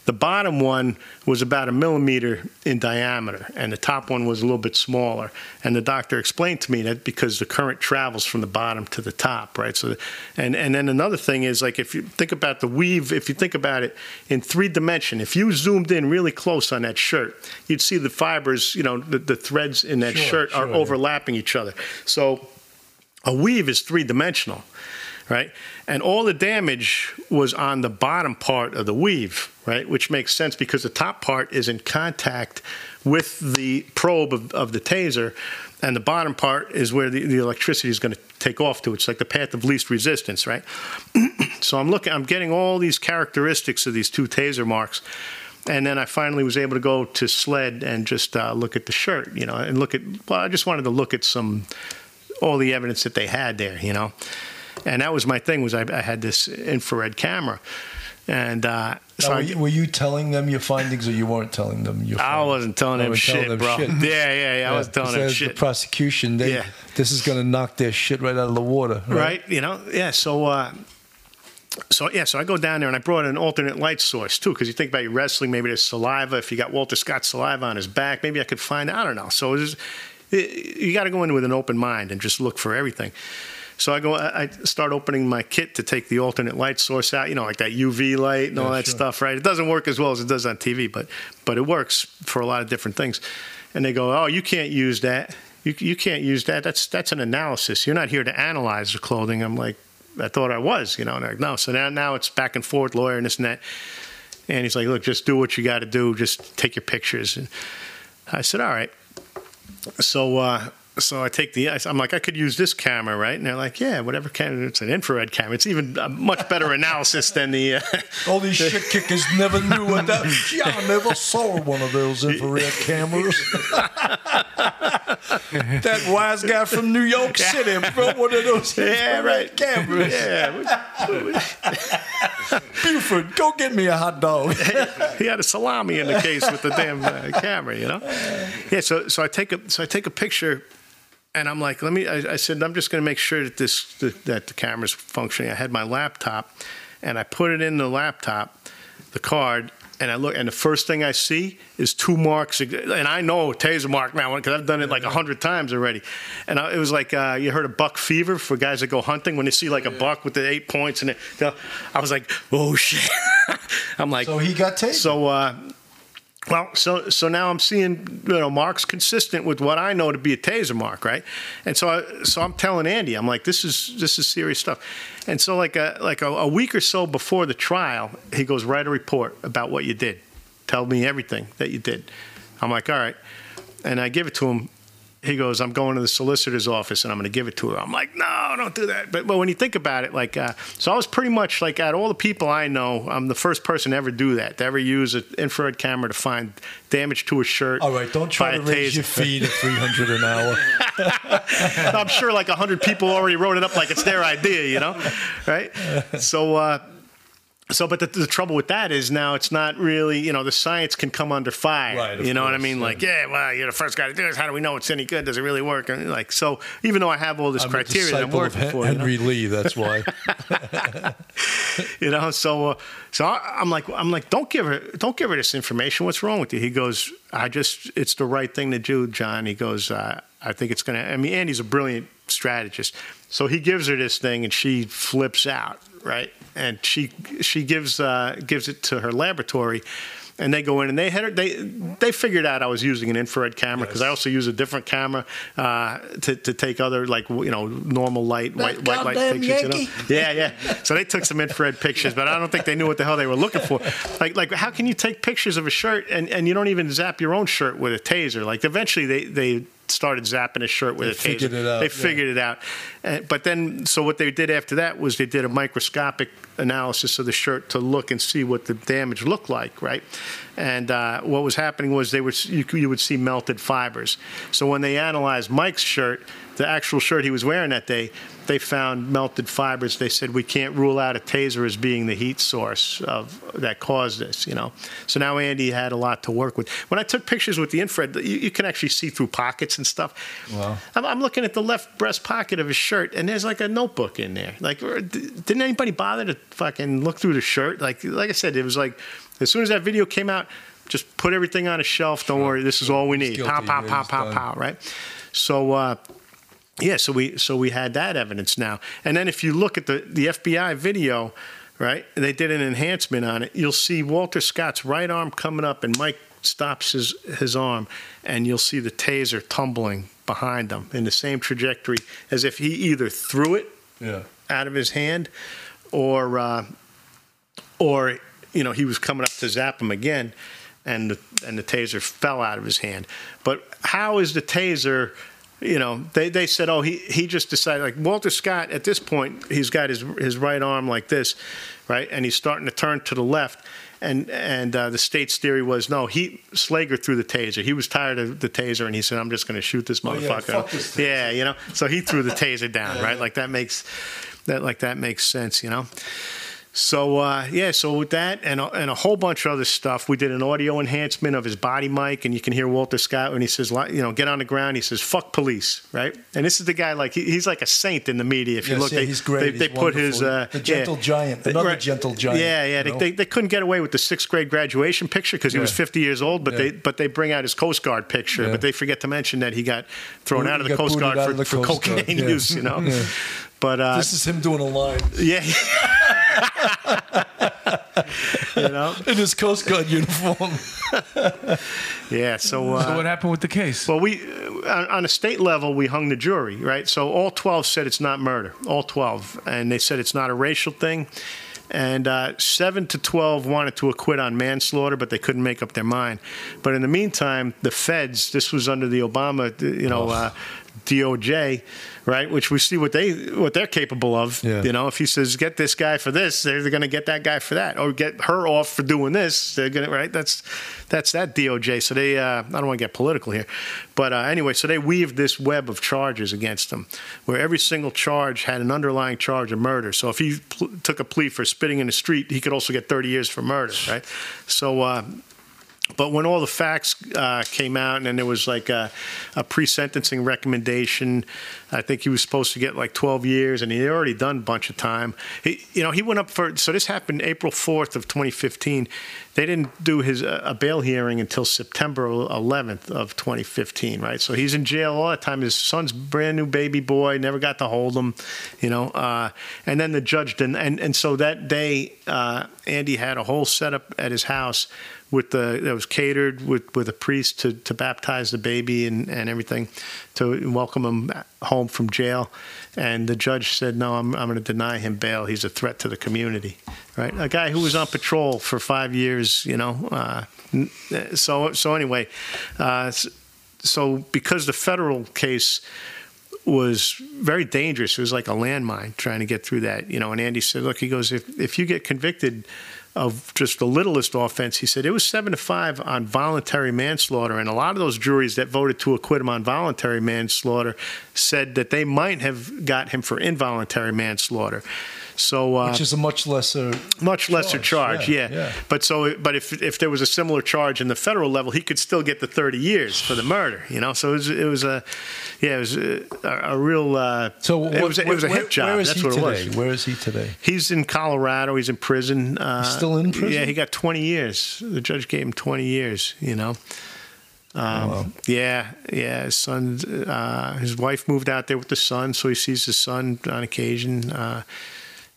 The bottom one was about a millimeter in diameter, and the top one was a little bit smaller. And the doctor explained to me that because the current travels from the bottom to the top, right? So, and and then another thing is like if you think about the weave, if you think about it in three dimension, if you zoomed in really close on that shirt, you'd see the fibers, you know, the, the threads in that Sure, shirt are sure. overlapping each other. So a weave is three dimensional, right? And all the damage was on the bottom part of the weave, right? Which makes sense because the top part is in contact with the probe of, of the taser, and the bottom part is where the, the electricity is going to take off to. It's like the path of least resistance, right? so I'm looking, I'm getting all these characteristics of these two taser marks. And then I finally was able to go to SLED and just uh, look at the shirt, you know, and look at, well, I just wanted to look at some, all the evidence that they had there, you know. And that was my thing. Was I, I had this infrared camera, and uh, so Now, were, you, were you telling them your findings, or you weren't telling them your? I wasn't telling them shit, telling them bro. shit. Yeah, yeah, yeah. I was telling them shit. The prosecution, they, Yeah. this is going to knock their shit right out of the water, right? right? You know, yeah. So, uh, so yeah, so I go down there and I brought an alternate light source too, because you think about your wrestling, maybe there's saliva. If you got Walter Scott's saliva on his back, maybe I could find. I don't know. So it was, it, you got to go in with an open mind and just look for everything. So I go, I I start opening my kit to take the alternate light source out, you know, like that UV light and all Yeah, that sure. stuff, right? It doesn't work as well as it does on TV, but but it works for a lot of different things. And they go, oh, you can't use that. You, you can't use that. That's that's an analysis. You're not here to analyze the clothing. I'm like, I thought I was, you know. And they're like, no. So now now it's back and forth, lawyer and this and that. And he's like, look, just do what you got to do. Just take your pictures. And I said, all right. So uh, so I take the. I'm like, I could use this camera, right? And they're like, yeah, whatever camera. It's an infrared camera. It's even a much better analysis than the. Uh, All these shit kickers never knew what that. Gee, I never saw one of those infrared cameras. that wise guy from New York City brought one of those yeah, infrared right. cameras. Yeah, Buford, go get me a hot dog. he had a salami in the case with the damn uh, camera, you know. Yeah, so so I take a so I take a picture, and I'm like, let me. I, I said I'm just going to make sure that this that the camera's functioning. I had my laptop, and I put it in the laptop, the card. And I look, and the first thing I see is two marks, and I know taser mark now because I've done it like a hundred times already. And I, it was like uh, you heard of buck fever for guys that go hunting when they see like a buck with the eight points, and it, I was like, oh shit! I'm like, So he got tasered. so, uh, well, so so now I'm seeing you know marks consistent with what I know to be a taser mark, right? And so I, so I'm telling Andy, I'm like, this is this is serious stuff. And so like a like a, a week or so before the trial, he goes write a report about what you did, tell me everything that you did. I'm like, all right, and I give it to him. He goes, I'm going to the solicitor's office and I'm going to give it to her. I'm like, no, don't do that. But, but when you think about it, like, uh, so I was pretty much like, out of all the people I know, I'm the first person to ever do that, to ever use an infrared camera to find damage to a shirt. All right, don't try to raise taser. your fee to 300 an hour. I'm sure like 100 people already wrote it up like it's their idea, you know? Right? So, uh, so, but the, the trouble with that is now it's not really, you know, the science can come under fire. Right, you know what I mean? yeah. Like, yeah, well, you're the first guy to do this. How do we know it's any good? Does it really work? And like, so even though I have all this I'm criteria that I'm working Hen- for, you know? Henry Lee, that's why. you know so uh, so I, i'm like i'm like don't give her don't give her this information what's wrong with you he goes i just it's the right thing to do john he goes uh, i think it's gonna i mean andy's a brilliant strategist so he gives her this thing and she flips out right and she she gives uh, gives it to her laboratory and they go in and they had they they figured out I was using an infrared camera because I also use a different camera uh, to to take other like you know normal light white white light goddamn pictures. You know? Yeah, yeah. So they took some infrared pictures, but I don't think they knew what the hell they were looking for. Like, like how can you take pictures of a shirt and, and you don't even zap your own shirt with a taser? Like, eventually they they started zapping his shirt with They a taser. figured it out, They yeah. figured it out. Uh, but then, so what they did after that was they did a microscopic analysis of the shirt to look and see what the damage looked like, right? And uh, what was happening was they were you, you would see melted fibers. So when they analyzed Mike's shirt, the actual shirt he was wearing that day, they found melted fibers. They said we can't rule out a taser as being the heat source of that caused this. You know, so now Andy had a lot to work with. When I took pictures with the infrared, you, you can actually see through pockets and stuff. Wow. I'm, I'm looking at the left breast pocket of his shirt, and there's like a notebook in there. Like, didn't anybody bother to fucking look through the shirt? Like, like I said, it was like as soon as that video came out, just put everything on a shelf. Don't worry, this is all we need. Pow, pow, pow, pow, pow. Right. So. uh yeah, so we so we had that evidence now, and then if you look at the the FBI video, right, they did an enhancement on it. You'll see Walter Scott's right arm coming up, and Mike stops his his arm, and you'll see the taser tumbling behind them in the same trajectory as if he either threw it Yeah. out of his hand, or uh, or you know he was coming up to zap him again, and the, and the taser fell out of his hand. But how is the taser? You know, they, they said, oh, he, he just decided, like Walter Scott, at this point, he's got his his right arm like this, right, and he's starting to turn to the left. And and uh, the state's theory was no, he Slager threw the taser. He was tired of the taser, and he said, "I'm just going to shoot this Oh, yeah, motherfucker." fuck this yeah, you know. So he threw the taser down, right? Like that makes that like that makes sense, you know. So uh, yeah, so with that and a, and a whole bunch of other stuff, we did an audio enhancement of his body mic, and you can hear Walter Scott when he says, you know, get on the ground. He says, "Fuck police," right? And this is the guy like he, he's like a saint in the media. If you look, yeah, they, he's great. They, He's they put his uh, The gentle yeah. giant, another gentle giant, Yeah, yeah. They, they, they couldn't get away with the sixth grade graduation picture because he was 50 years old, but Yeah. they but they bring out his Coast Guard picture, Yeah. but they forget to mention that he got thrown He out of the Coast Guard for, the for Coast Guard, cocaine yeah. use, you know. Yeah. But uh, This is him doing a line yeah, you know, in his Coast Guard uniform. yeah. So, uh, So what happened with the case? Well, we uh, on, on a state level, we hung the jury, right? So all 12 said it's not murder, all 12, and they said it's not a racial thing. And uh, seven to 12 wanted to acquit on manslaughter, but they couldn't make up their mind. But in the meantime, the feds, this was under the Obama, you know, uh, DOJ, right? Which we see what they what they're capable of. Yeah. You know, if he says get this guy for this, they're going to get that guy for that, or get her off for doing this. They're going to right. That's that's that DOJ. So they, uh, I don't want to get political here, but uh, anyway, so they weaved this web of charges against him, where every single charge had an underlying charge of murder. So if he pl- took a plea for spitting in the street, he could also get 30 years for murder, right? So. Uh, but when all the facts uh, came out, and then there was like a, a pre-sentencing recommendation, I think he was supposed to get like 12 years, and he had already done a bunch of time. He, you know, he went up for. So this happened April 4th of 2015. They didn't do his uh, a bail hearing until September 11th of 2015, right? So he's in jail all that time. His son's brand new baby boy, never got to hold him, you know. Uh, and then the judge didn't, and and so that day, uh, Andy had a whole setup at his house with the that was catered with with a priest to to baptize the baby and and everything to welcome him home from jail and the judge said no I'm I'm going to deny him bail he's a threat to the community right a guy who was on patrol for 5 years you know uh, so so anyway uh, so because the federal case was very dangerous. It was like a landmine trying to get through that, you know. And Andy said, "Look, he goes, if if you get convicted of just the littlest offense, he said it was seven to five on voluntary manslaughter, and a lot of those juries that voted to acquit him on voluntary manslaughter said that they might have got him for involuntary manslaughter." So, uh, Which is a much lesser. much lesser charge, charge, yeah. yeah, yeah. But so, but if if there was a similar charge in the federal level, he could still get the thirty years for the murder. You know, so it was, it was a, yeah, it was a, a real. Uh, So it was, a- it was a where- hip job. Where is That's he what today? it was. Where is he today? He's in Colorado. He's in prison. Uh, still in prison? Yeah, he got twenty years. The judge gave him twenty years. You know. Um, Wow. Yeah, yeah. His son, uh, his wife moved out there with the son, so he sees his son on occasion. Uh,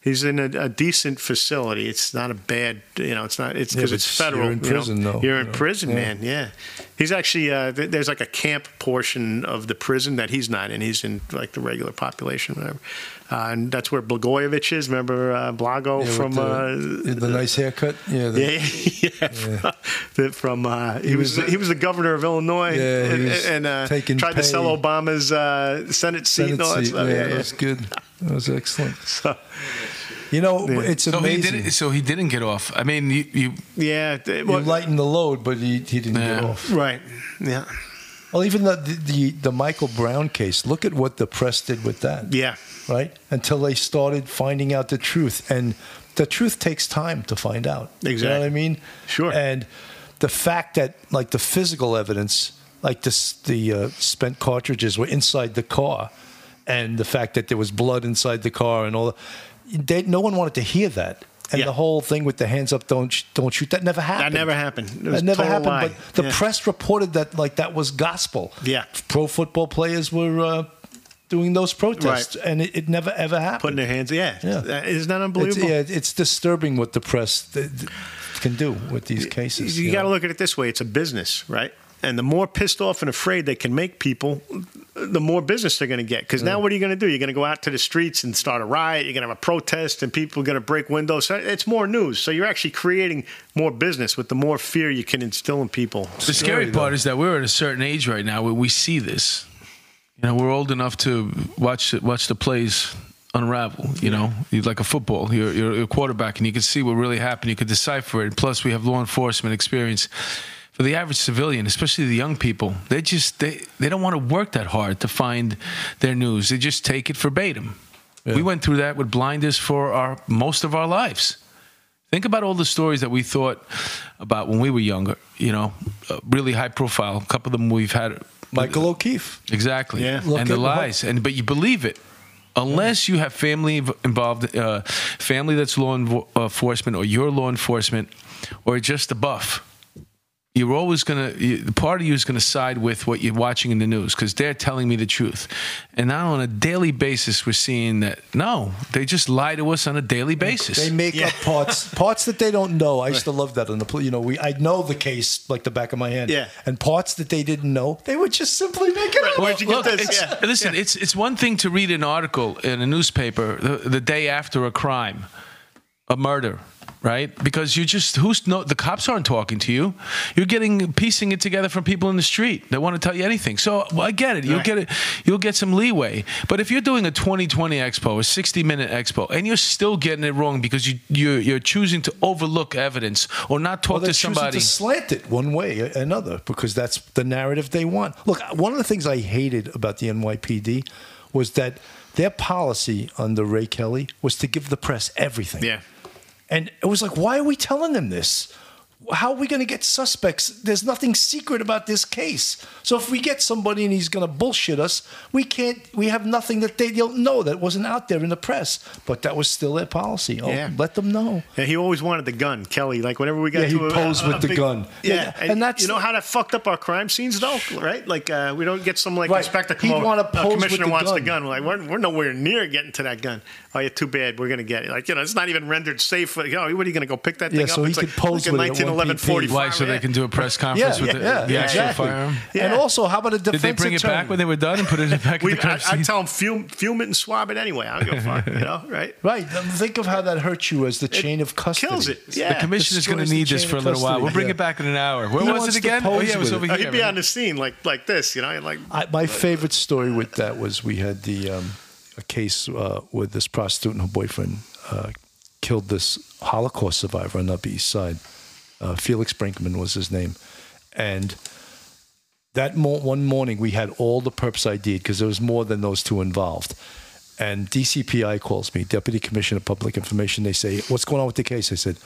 he's in a, a decent facility. It's not a bad, you know. It's not. It's because but it's federal. you're in you know. prison, though, You're you in know. prison, Yeah. man. Yeah. He's actually uh, th- there's like a camp portion of the prison that he's not in. He's in like the regular population, whatever. Uh, and that's where Blagojevich is. Remember uh, Blago Yeah, from the, uh, the nice haircut. Yeah. the- yeah, yeah. The- From uh, he, was, was- he was the governor of Illinois, Yeah, he and, and uh, tried to sell. Obama's uh, Senate seat Senate and all that seat. Yeah, Yeah, that was good. That was excellent. So, You know, Yeah. it's So he amazing. didn't. So he didn't get off. I mean, you, you yeah, th- you well, lighten the load, but he, he didn't get off. right. Yeah, Well, even the, the the the Michael Brown case. Look at what the press did with that. yeah, Right until they started finding out the truth, and the truth takes time to find out. You know Exactly. what I mean? Sure. And the fact that like the physical evidence, like this, the uh, spent cartridges were inside the car, and the fact that there was blood inside the car and all. They, no one wanted to hear that. And Yeah. the whole thing with the hands up, don't sh- don't shoot. That never happened. that never happened. It was That never happened. lie. But the Yeah. press reported that like that was gospel. Yeah. pro football players were uh, doing those protests, and it, it never ever happened. putting their hands. Yeah, Yeah. Isn't that it's, unbelievable? yeah, it's disturbing what the press th- th- can do with these cases. you you got to look at it this way: it's a business, right? And the more pissed off and afraid they can make people, the more business they're going to get. Because now, what are you going to do? You're going to go out to the streets and start a riot. You're going to have a protest, and people are going to break windows. So it's more news. So you're actually creating more business with the more fear you can instill in people. The scary part is that we're at a certain age right now where we see this. You know, we're old enough to watch watch the plays unravel. You know, you like a football. You're, you're a quarterback, and you can see what really happened. You can decipher it. Plus, we have law enforcement experience. For the average civilian, especially the young people, they just they, they don't want to work that hard to find their news. They just take it verbatim. We went through that with blinders for our most of our lives. Think about all the stories that we thought about when we were younger. You know, uh, really high profile. A couple of them we've had. Michael O'Keefe. Exactly. Yeah. Look and the at what- lies, and but you believe it. Unless you have family involved, uh, family that's law enforcement, or you're law enforcement, or just a buff, you're always gonna. The part of you is gonna side with what you're watching in the news because they're telling me the truth. And now on a daily basis, we're seeing that no, they just lie to us on a daily basis. They make Yeah. up parts parts that they don't know. I used to love that on the pol- you know we I know the case like the back of my hand. Yeah. And parts that they didn't know, they would just simply make it up. Where'd you get Look, this? it's- Yeah. Listen, it's it's one thing to read an article in a newspaper the, the day after a crime, a murder, right? Because you just who's no the cops aren't talking to you. You're getting piecing it together from people in the street that want to tell you anything. So well, I get it. You'll Right. get it. You'll get some leeway. But if you're doing a 2020 expo, a 60 minute expo, and you're still getting it wrong because you you're, you're choosing to overlook evidence or not talk Well, they're to choosing somebody. to slant it one way or another because that's the narrative they want. Look, one of the things I hated about the NYPD was that their policy under Ray Kelly was to give the press everything. Yeah. And it was like, why are we telling them this? How are we going to get suspects? There's nothing secret about this case. So if we get somebody and he's going to bullshit us, we can't. We have nothing that they don't know that wasn't out there in the press. But that was still their policy. Oh, Yeah. let them know. Yeah, he always wanted the gun, Kelly. Like whenever we got Yeah, to he'd a, pose a- with a the big- gun. Yeah, Yeah, and, and that's you know how that fucked up our crime scenes, though, right? Like uh, we don't get some like Right. inspector come He'd over. wanna "Uh, pose with commissioner the wants the gun." gun. We're like, we're, we're nowhere near getting to that gun. Oh, yeah, too bad. We're gonna get it. Like you know, it's not even rendered safe. Like, oh, what are you gonna go pick that Yeah, thing so up? he it's could like, pose like with it at 1911 1 45. Why? So they can do a press Yeah, conference with yeah, the, yeah, the actual exactly. firearm. And also, how about a defense Did they bring it attorney? back when they were done and put it back We, in the crime I, I tell them fume, fume it and swab it anyway. I don't give a fuck. You know, right? Right. Think of how that hurts you as the chain of custody. Kills it. the Yeah. commissioner's going to need this for a little while. We'll bring Yeah. it back in an hour. Where He was wants it to again? Oh pose yeah, it was with over it. Here. he'd be on the scene like like this, you know, like my favorite story with that was we had the um, a case uh, with this prostitute and her boyfriend uh, killed this Holocaust survivor on the Upper East Side. Uh, Felix Brinkman was his name, and that mo- one morning we had all the perps ID'd because there was more than those two involved. And DCPI calls me, Deputy Commissioner of Public Information. They say, "What's going on with the case?" I said,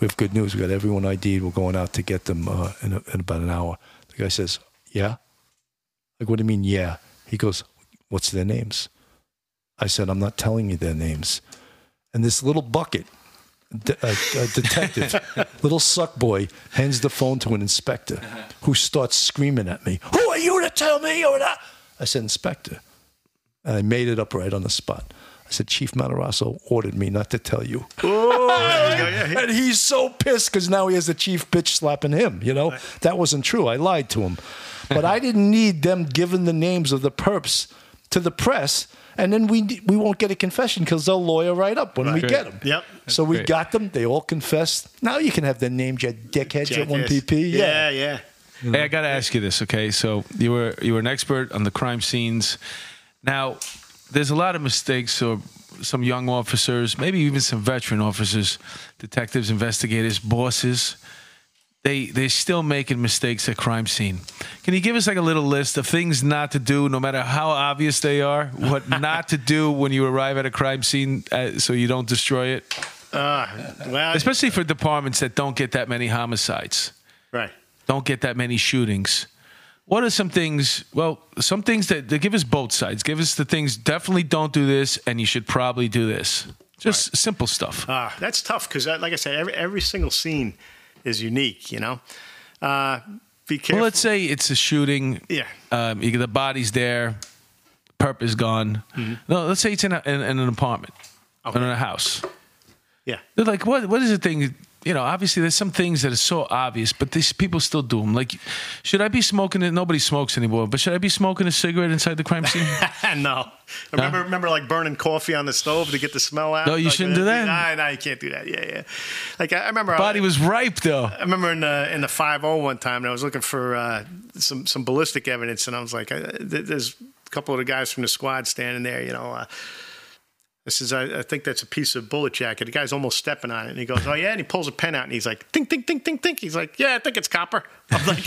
"We have good news. We got everyone ID'd. We're going out to get them uh, in, a, in about an hour." The guy says, "Yeah." Like, what do you mean, yeah? He goes, what's their names? I said, I'm not telling you their names. And this little bucket, de- a, a detective, little suck boy, hands the phone to an inspector who starts screaming at me, Who are you to tell me? Or not? I said, Inspector. And I made it up right on the spot. I said, Chief Matarazzo ordered me not to tell you. and he's so pissed because now he has the chief bitch slapping him. You know, that wasn't true. I lied to him. But I didn't need them giving the names of the perps to the press. And then we we won't get a confession because they'll lawyer right up when we Right. get them. Yep. So we great. got them. They all confessed. Now you can have their names, you dickheads at one Jackass. PP. Yeah, yeah. Hey, I got to ask you this, okay? So you were you were an expert on the crime scenes. Now, there's a lot of mistakes, or some young officers, maybe even some veteran officers, detectives, investigators, bosses. They they're still making mistakes at crime scene. Can you give us like a little list of things not to do, no matter how obvious they are? What not to do when you arrive at a crime scene, uh, so you don't destroy it, Uh, well, especially for departments that don't get that many homicides right. don't get that many shootings. What are some things? Well, some things that they give us both sides. Give us the things definitely don't do this, and you should probably do this. Just simple stuff. Ah, that's tough because, like I said, every every single scene is unique. You know, uh, be careful. Well, let's say it's a shooting. Yeah. Um, you, the body's there, perp is gone. No, let's say it's in, a, in, in an apartment, Mm-hmm. Okay. in a house. yeah, They're like, what? What is the thing? You know, obviously there's some things that are so obvious, but these people still do them. Like, should I be smoking it? Nobody smokes anymore, but should I be smoking a cigarette inside the crime scene? no. Remember, remember, like burning coffee on the stove to get the smell out. No, you Like, shouldn't do that. Nah, nah, you can't do that. Yeah, yeah. Like I, I remember, Body was ripe though. I remember in the in the five zero one time, and I was looking for uh, some some ballistic evidence, and I was like, uh, th- there's a couple of the guys from the squad standing there, you know. Uh, I says, I, I think that's a piece of bullet jacket. The guy's almost stepping on it. And he goes, Oh, yeah. And he pulls a pen out and he's like, Think, think, think, think, think. He's like, Yeah, I think it's copper. I'm like,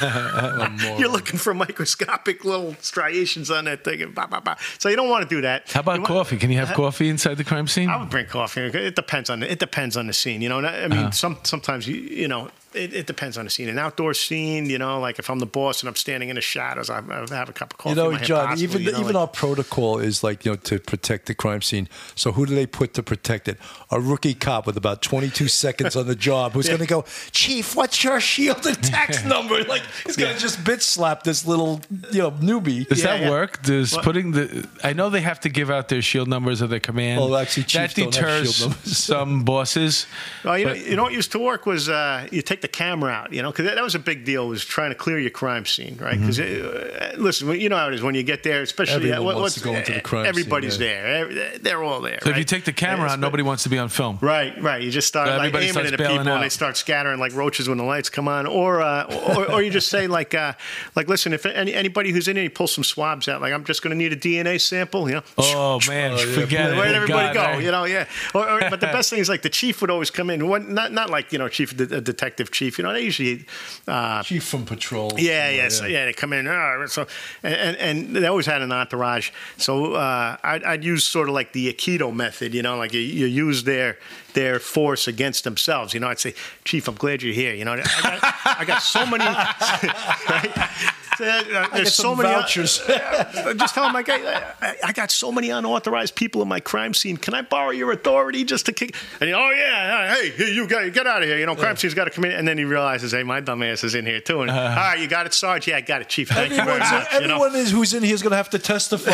You're looking for microscopic little striations on that thing. And bah, bah, bah. So you don't want to do that. How about You want- coffee? Can you have coffee inside the crime scene? I would bring coffee. It depends on the, it depends on the scene. You know, I I mean, Uh-huh. some sometimes you you know it, it depends on the scene. An outdoor scene, you know, like if I'm the boss and I'm standing in the shadows, I, I have a cup of coffee. You know, in my John, possibly, even you know, even like- our protocol is like you know to protect the crime scene. So who do they put to protect it? A rookie cop with about 22 seconds on the job who's going to go, Chief, what's your shield and tax number? Like he's going to just bitch slap this little you know newbie. Does Yeah, that yeah. work? Does What? putting the I know they have to give out their shield numbers of their command. Well, actually, that chiefs don't have deters shield numbers. some bosses. Well, you know, you know what used to work was uh, you take the camera out, you know, because that, was a big deal. Was trying to clear your crime scene, right? Because uh, listen, you know how it is when you get there, especially uh, what- to the crime scene, Everybody's yeah. there. They're all there. So if you take the camera out, nobody wants to be on film. Right, right. You just start So like aiming at the people, and they start scattering like roaches when the lights come on. Or, uh, or, or you just say like, uh, like, listen, if any, anybody who's in here, pull some swabs out. Like, I'm just going to need a DNA sample. You know, Oh man, forget it. Where'd Oh, everybody God, go? I- You know, yeah. Or, or, but the best thing is like the chief would always come in. Not not like you know, chief, a detective chief. You know, they usually. Uh, Chief from patrol. yeah, yeah, so, yeah. They come in, uh, so and, and and they always had an entourage. So uh, I'd, I'd use sort of like the Aikido method, you know, like you, you use their their force against themselves. You know, I'd say, Chief, I'm glad you're here. You know, I got, I got so many. right? So, uh, There's so some many uh, vouchers. Uh, just tell him, I got, I, I got so many unauthorized people in my crime scene. Can I borrow your authority just to kick? And oh yeah, uh, hey, hey, you got get out of here. You know, crime scene's got to come in. And then he realizes, hey, my dumb ass is in here too. And uh-huh. all right, you got it, Sarge. Yeah, I got it, Chief. Thank you very Everyone's, much. You know, everyone is who's in here is going to have to testify.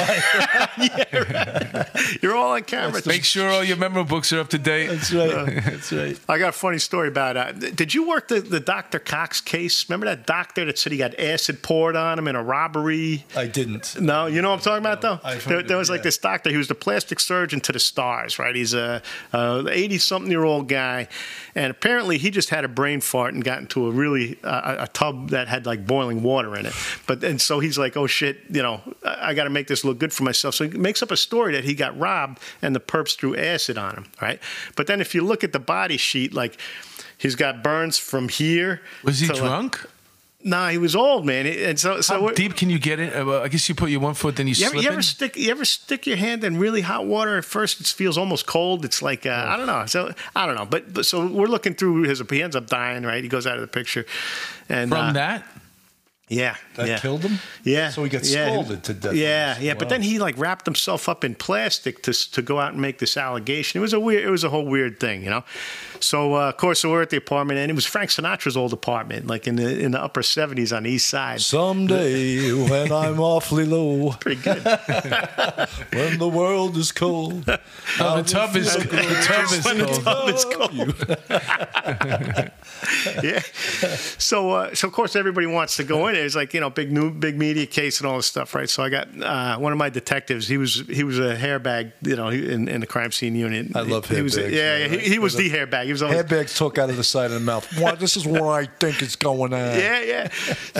you're all on camera. Make sure all your memo books are up to date. That's right. That's right. I got a funny story about that. Did you work the, the Dr. Cox case? Remember that doctor that said he got acid poured on him in a robbery? I didn't. No, you know what I'm talking about, though. There, there was like yeah. this doctor. He was the plastic surgeon to the stars, right? He's a 80 something year old guy, and apparently he just had a brain fart and got into a really uh, a tub that had like boiling water in it. But and so he's like, oh shit, you know, I, I got to make this look good for myself. So he makes up a story that he got robbed and the perps threw acid on him, right? But then if you look at the body sheet, like. He's got burns from here. Was he to, like- drunk? Nah, he was old, man. And so, so How deep can you get it? Uh, well, I guess you put your one foot, then you, you ever, you ever in? stick you ever stick your hand in really hot water at first it feels almost cold it's like uh, i don't know so i don't know but, but so we're looking through his he ends up dying right he goes out of the picture and From uh, that? Yeah That yeah. killed him? yeah So he got yeah. scalded to death. yeah yeah but then he like wrapped himself up in plastic to to go out and make this allegation it was a weird it was a whole weird thing you know so uh, of course so we're at the apartment and it was frank sinatra's old apartment like in the in the upper 70s on the east side Someday when I'm awfully low, pretty good when the world is cold. The tub is the tub is When the cold. tub is cold. yeah. So, uh, so of course, everybody wants to go in. It's like you know, big new, big media case and all this stuff, right? So I got uh, one of my detectives. He was he was a hairbag, you know, in, in the crime scene unit. I love he, he was, hairbags, Yeah, yeah, he, he was the hairbag. He was always, took out of the side of the mouth. Well, this is where I think it's going on. Yeah, yeah.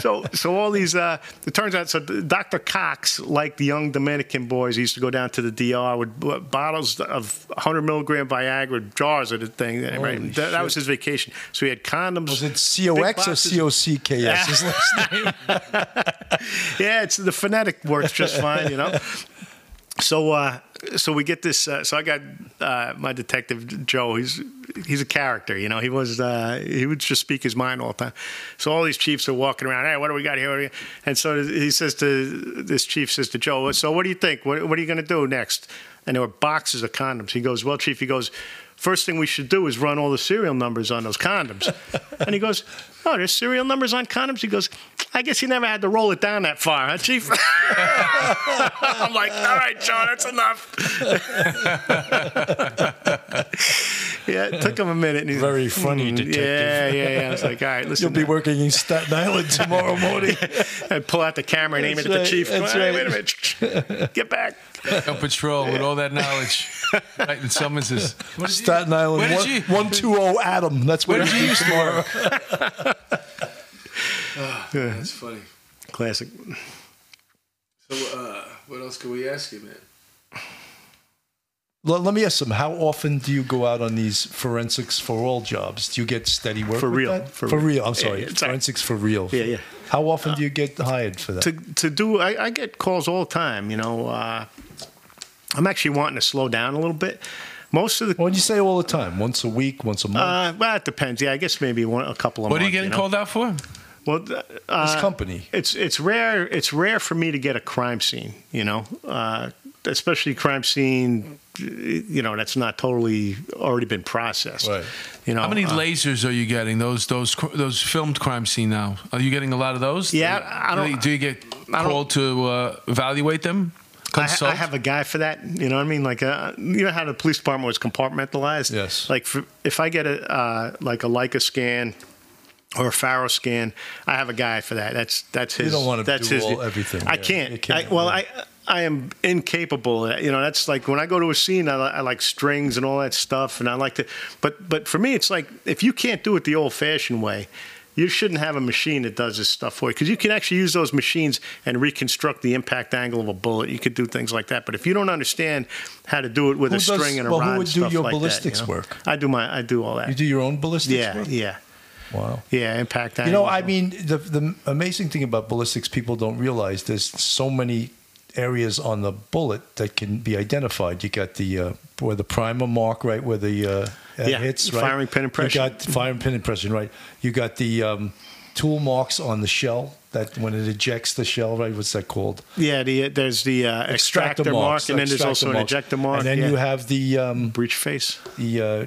So, so all these. Uh, it turns out, so Dr. Cox, like the young Dominican boys, he used to go down to the DR with bottles of 100 milligram Viagra jars of the thing. Right? That, that was his vacation. So he had condoms. Was it COX or. C O C K S? His last name. yeah, it's the phonetic works just fine, you know. So, uh, so we get this. Uh, so I got uh, my detective Joe. He's he's a character, you know. He was uh, he would just speak his mind all the time. So all these chiefs are walking around. Hey, what do we got here? What do we got?" And so he says to this chief says to Joe. So what do you think? What, what are you going to do next? And there were boxes of condoms. He goes, well, chief. He goes. First thing we should do is run all the serial numbers on those condoms. and he goes, Oh, there's serial numbers on condoms? He goes, I guess you never had to roll it down that far, huh, Chief? I'm like, all right, Joe, that's enough. yeah, it took him a minute. And he's Very funny "Hmm, detective." Yeah, yeah, yeah. I was like, all right, listen. You'll be working in Staten Island tomorrow morning. and pull out the camera and aim it That's at the chief. that's right. Wait a minute. Get back. On patrol with all that knowledge. Writing summonses. What did you- Staten Island, Where did one, you- one two zero Adam. That's what Where did you it used is to tomorrow. That's funny. Classic. So, uh, what else can we ask you, man? Let, let me ask them. How often do you go out on these forensics for all jobs? Do you get steady work For with real, that? for For, real. real. I'm Yeah, sorry. yeah, it's all right. forensics for real. Yeah, yeah. How often do you get hired for that? to to do I, I get calls all the time you know uh, i'm actually wanting to slow down a little bit most of the what do you say all the time, once a week, once a month. uh, well it depends yeah i guess maybe one a couple of What are you months, getting know? called out for? well uh, this company. it's it's rare it's rare for me to get a crime scene you know uh, especially crime scene you know that's not totally already been processed Right. you know How many uh, lasers are you getting? Those those those filmed crime scene now. Are you getting a lot of those? Yeah, Do- I don't- Do you get I don't- called to uh, evaluate them? I, Consult? I have a guy for that. You know what I mean? Like, uh, you know how the police department was compartmentalized. Yes. Like, for, if I get a uh, like a Leica scan or a Faro scan, I have a guy for that. That's that's his. You don't wanna that's do his. everything, I yeah. can't. Can't, I, well, yeah. I I am incapable. You know, that's like when I go to a scene, I, I like strings and all that stuff, and I like to. But but for me, it's like if you can't do it the old-fashioned way. You shouldn't have a machine that does this stuff for you because you can actually use those machines and reconstruct the impact angle of a bullet. You could do things like that. But if you don't understand how to do it with Who a does- string and a well, who would do your like that, ballistics you know? work? I do my I do all that. You do your own ballistics yeah, work? yeah, Wow. yeah. Impact angle. You know, I mean, the the amazing thing about ballistics, people don't realize there's so many areas on the bullet that can be identified. You got the uh, where the primer mark, right, where the uh, Yeah, hits, right? firing pin impression. You got firing pin impression, right? You got the um, tool marks on the shell that when it ejects the shell, right? What's that called? yeah. The, there's the uh, extractor, mark, marks, and then there's extractor also an ejector mark. and then yeah. you have the um, breech face. the uh,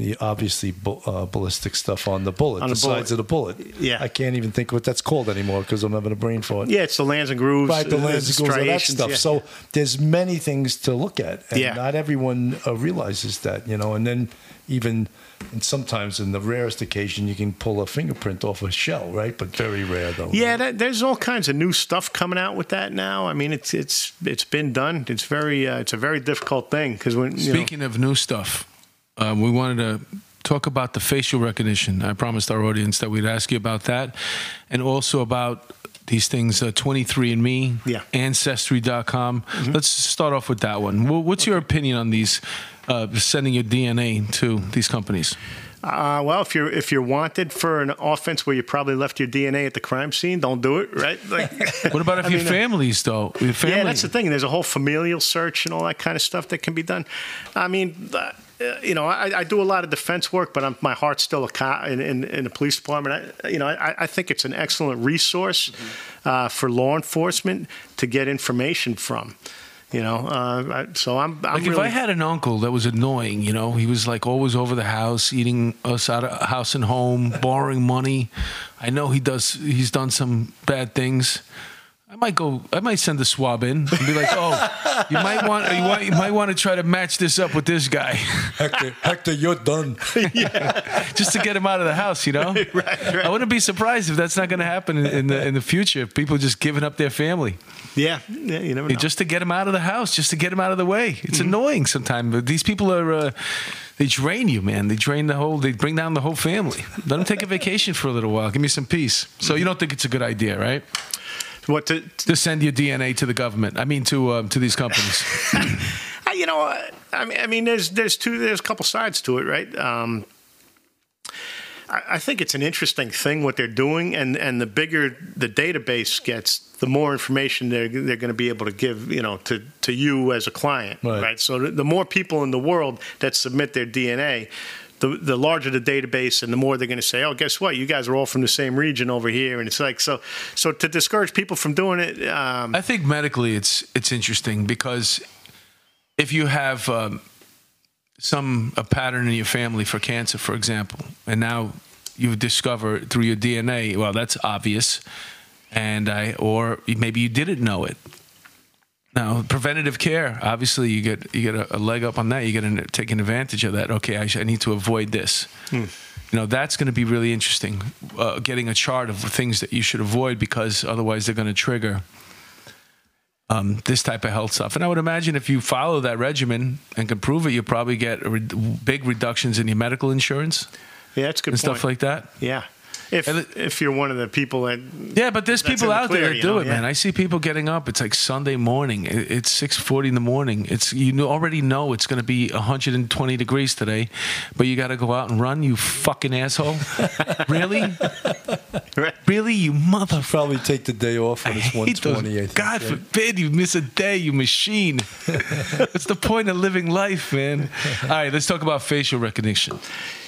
the obviously bu- uh, ballistic stuff on the bullet, On the, the bullet. sides of the bullet. Yeah. I can't even think what that's called anymore because I'm having a brain fart. Yeah, it's the lands and grooves. Right, the uh, lands grooves all that stuff. yeah. So there's many things to look at, and Yeah. not everyone uh, realizes that, you know. And then even, and sometimes in the rarest occasion, you can pull a fingerprint off a shell, right? But very rare though. Yeah, that, there's all kinds of new stuff coming out with that now. I mean, it's it's it's been done. It's very uh, it's a very difficult thing because when you know, Speaking of new stuff, uh, we wanted to talk about the facial recognition. I promised our audience that we'd ask you about that, and also about these things, uh, 23andMe, Yeah. Ancestry.com. Let's start off with that one. Wh- What's your opinion on these, uh, sending your DNA to these companies? Uh, well, if you're if you're wanted for an offense where you probably left your DNA at the crime scene, don't do it, right? Like, What about if I your mean, uh, families, though? Your family? Yeah, that's the thing. There's a whole familial search and all that kind of stuff that can be done. I mean, uh, you know, I, I do a lot of defense work, but I'm, my heart's still a cop in, in, in the police department. I, you know, I, I think it's an excellent resource uh, for law enforcement to get information from. You know, uh, so I'm. I'm Like if I had an uncle that was annoying, you know, he was like always over the house, eating us out of house and home, borrowing money. I know he does. He's done some bad things. I might go. I might send a swab in and be like, "Oh, you might want. You, want, you might want to try to match this up with this guy, Hector, Hector, you're done. just to get him out of the house." You know, right, right. I wouldn't be surprised if that's not going to happen in, in the in the future. If people just giving up their family yeah, yeah, you never know. just to get him out of the house, just to get him out of the way. It's annoying sometimes, but these people are. Uh, they drain you, man. They drain the whole. They bring down the whole family. Let them take a vacation for a little while. Give me some peace. So you don't think it's a good idea, right? What to, To send your DNA to the government. I mean, to um, to these companies. You know, uh, I mean, I mean, there's there's two there's a couple sides to it, right? Um, I, I think it's an interesting thing what they're doing, and and the bigger the database gets, the more information they're they're going to be able to give, you know, to to you as a client, Right. right? So the, the more people in the world that submit their DNA. The, the larger the database and the more they're going to say, oh, guess what? You guys are all from the same region over here, and it's like so. So to discourage people from doing it, um, I think medically, it's it's interesting because if you have um, some a pattern in your family for cancer, for example, and now you've discovered through your DNA, well, that's obvious, and I or maybe you didn't know it. Now, preventative care, obviously, you get you get a, a leg up on that. You get an, taking advantage of that. Okay, I, sh- I need to avoid this. You know, that's going to be really interesting. Uh, getting a chart of things that you should avoid because otherwise they're going to trigger um, this type of health stuff. And I would imagine if you follow that regimen and can prove it, you probably get re- big reductions in your medical insurance yeah, a good and point. stuff like that. Yeah. If And if you're one of the people that Yeah, but there's people in the out there that do know, it, man. I see people getting up. It's like Sunday morning. It- It's six forty in the morning. It's you already know it's going to be 120 degrees today, but you got to go out and run. You fucking asshole! really, really, you mother. Probably take the day off when it's I hate 120. I think, God right? forbid you miss a day, you machine. What's the point of living life, man? All right, let's talk about facial recognition.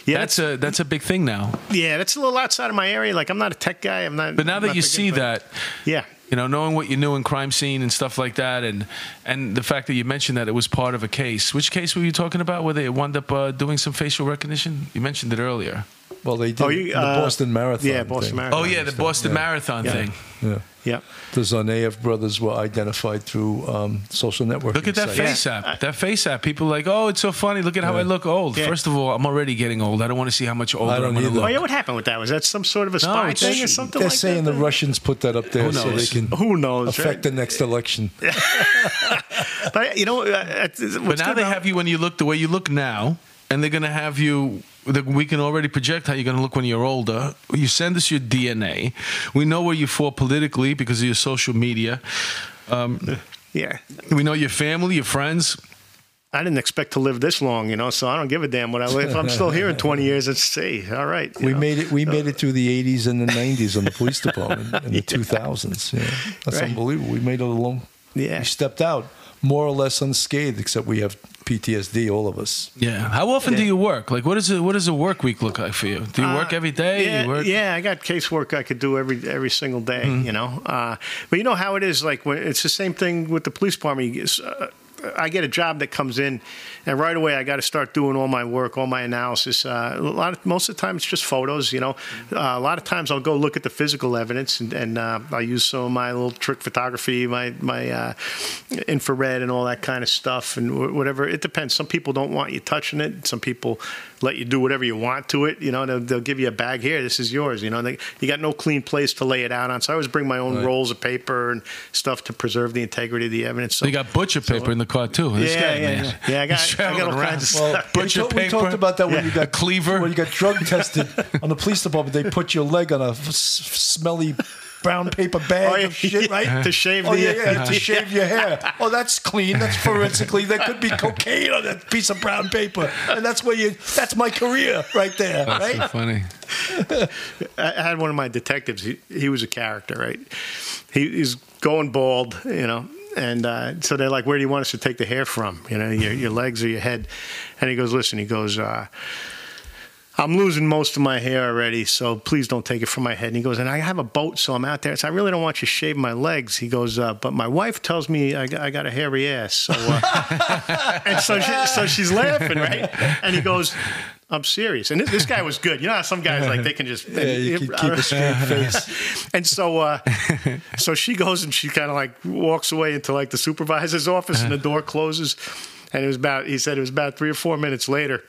Yeah, that's a that's a big thing now. yeah, that's a little outside of my area. Like I'm not a tech guy. I'm not. But now I'm that you see that, yeah, you know, knowing what you knew in crime scene and stuff like that, and and the fact that you mentioned that it was part of a case. Which case were you talking about? Where they wound up uh, doing some facial recognition? You mentioned it earlier. Well, they did Oh, you, the uh, Boston Marathon. yeah, Boston thing. Marathon. Oh yeah, the Boston Marathon Yeah. thing. Yeah. yeah. The Tsarnaev brothers were identified through um, social networking. Look at that sites. face app. That face app. People are like, oh, it's so funny. Look at how I look old. Yeah. First of all, I'm already getting old. I don't want to see how much older I don't am going to either. Oh yeah, what happened with that? Was that some sort of a spy it's- thing or something They're like saying that? the Russians put that up there so they can Who knows? affect right? the next election. But you know, uh, But now they have you when you look the way you look now, and they're going to have you. We can already project how you're going to look when you're older. You send us your DNA. We know where you fall politically because of your social media. Um, Yeah, we know your family, your friends. I didn't expect to live this long, you know. So I don't give a damn what I live. If I'm still here in 20 years, it's see, all right. We know. made it. We made it through the '80s and the '90s on the police department in the 2000s. Yeah, that's Right. unbelievable. We made it alone. Yeah. we stepped out more or less unscathed, except we have PTSD, all of us. Yeah. How often do you work? Like, what is it? What does a work week look like for you? Do you work every day? Yeah, you work? yeah, I got casework I could do every every single day, Mm-hmm. you know. Uh, but you know how it is, like when it's the same thing with the police department. You get, uh, I get a job that comes in, and right away I got to start doing all my work, all my analysis. Uh, a lot of most of the time it's just photos, you know. Uh, a lot of times I'll go look at the physical evidence, and, and uh, I use some of my little trick photography, my my uh, infrared, and all that kind of stuff, and wh- whatever. It depends. Some people don't want you touching it. Some people let you do whatever you want to it. You know, they'll, they'll give you a bag here. This is yours. You know, they, you got no clean place to lay it out on. So I always bring my own rolls of paper and stuff to preserve the integrity of the evidence. So So you got butcher paper in the car too. This Yeah, guy, yeah, man. yeah. Yeah, I got- He's I got all traveling around. kinds of Well, stuff. we, Butcher talk- we talked about that when Yeah. you got A cleaver. When you got drug tested on the police department, they put your leg on a f- smelly brown paper bag Oh, yeah, of shit, right? to shave Oh the yeah, yeah, to uh, shave your hair. Oh, that's clean. That's forensically. There could be cocaine on that piece of brown paper, and that's where you. That's my career right there, That's right? so funny. I I had one of my detectives. He, he was a character, right? He, he's going bald, you know. And uh, so they're like, "Where do you want us to take the hair from? You know, your, your legs or your head?" And he goes, "Listen," he goes, uh, "I'm losing most of my hair already, so please don't take it from my head." And he goes, "And I have a boat, so I'm out there. So I really don't want you to shave my legs." He goes, uh, "But my wife tells me I, got- I got a hairy ass." So, uh, and so, she, so she's laughing, right? And he goes. I'm serious, and this, this guy was good. You know how some guys like they can just Yeah, can keep a straight face. and so, uh, so she goes and she kind of like walks away into like the supervisor's office, and the door closes. And it was about, he said it was about three or four minutes later.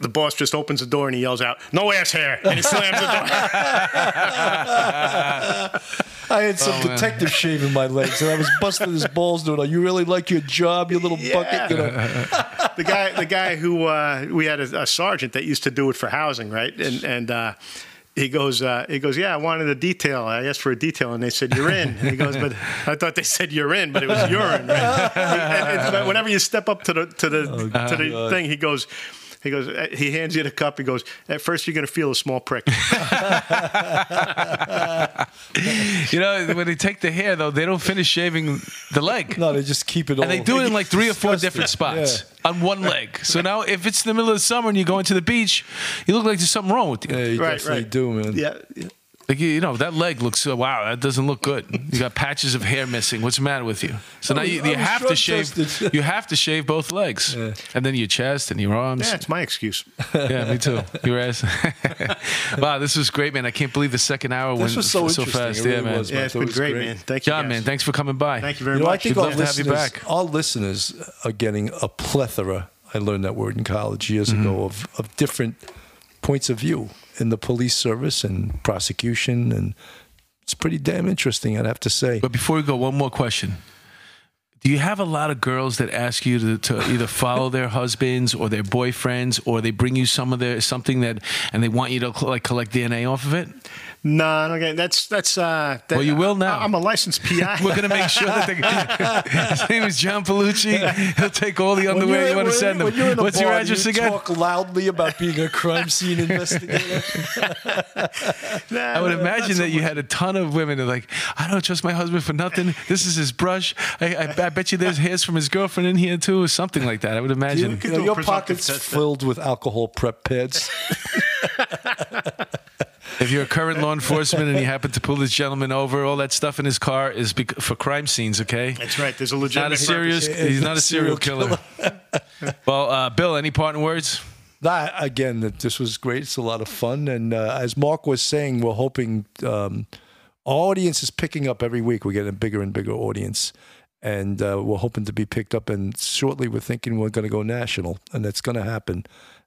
The boss just opens the door and he yells out, "No ass hair!" and he slams the door. I had some detective shaving my legs, and I was busting his balls doing. it. You really like your job, you little bucket. You know, the guy, the guy who uh, we had a, a sergeant that used to do it for housing, right? And and uh, he goes, uh, he goes, yeah, I wanted a detail. I asked for a detail, and they said you're in. And he goes, but I thought they said you're in, but it was urine. Right? and, and- but whenever you step up to the to the to the thing, he goes. He goes. uh, He hands you the cup. He goes. At first, you're going to feel a small prick. You know, when they take the hair though, they don't finish shaving the leg. no, they just keep it. all. And they do it in like three or four Disgusting. different spots on one leg. So now, if it's the middle of the summer and you're going to the beach, you look like there's something wrong with you. Yeah, you Right, definitely right. do, man. yeah. Yeah. Like you you know, that leg looks uh, wow. That doesn't look good. You got patches of hair missing. What's the matter with you? So now was- you, you have to shave. You have to shave both legs, and then your chest and your arms. Yeah, it's my excuse. Yeah, me too. Your ass. wow, this was great, man. I can't believe the second hour went was so so interesting. fast. It really yeah, man. was, Yeah, it's It been was great, great. man. Thank you, John, guys. man, thanks for coming by. Thank you very You know, I much. think We'd our love to have you listeners, back. our listeners are getting a plethora. I learned that word in college years Mm-hmm. ago of, of different points of view in the police service and prosecution, and it's pretty damn interesting. I'd have to say. But before we go, one more question. Do you have a lot of girls that ask you to, to either follow their husbands or their boyfriends, or they bring you some of their something that, and they want you to like collect DNA off of it? No, I don't get that's that's. Uh, that, Well, you will now. I, am a licensed PI. We're gonna make sure that they, his name is John Pelucci. He'll take all the When underwear you're- want to send him. when you're in a What's your address you again? Talk loudly about being a crime scene investigator. I would imagine that you had a ton of women that are like, I don't trust my husband for nothing. This is his brush. I, I, I bet you there's hairs from his girlfriend in here too, or something like that. I would imagine. could You know, your pockets filled with alcohol prep pads. If you're a current law enforcement and you happen to pull this gentleman over, all that stuff in his car is bec- for crime scenes. Okay. That's right. There's a legitimate. Not legitimate a serious. purpose. He's not a serial killer. well, uh, Bill, any parting words? that again, that this was great. It's a lot of fun, and uh, as Mark was saying, we're hoping um, our audience is picking up every week. We're getting a bigger and bigger audience, and uh, we're hoping to be picked up. And shortly, we're thinking we're going to go national, and that's going to happen.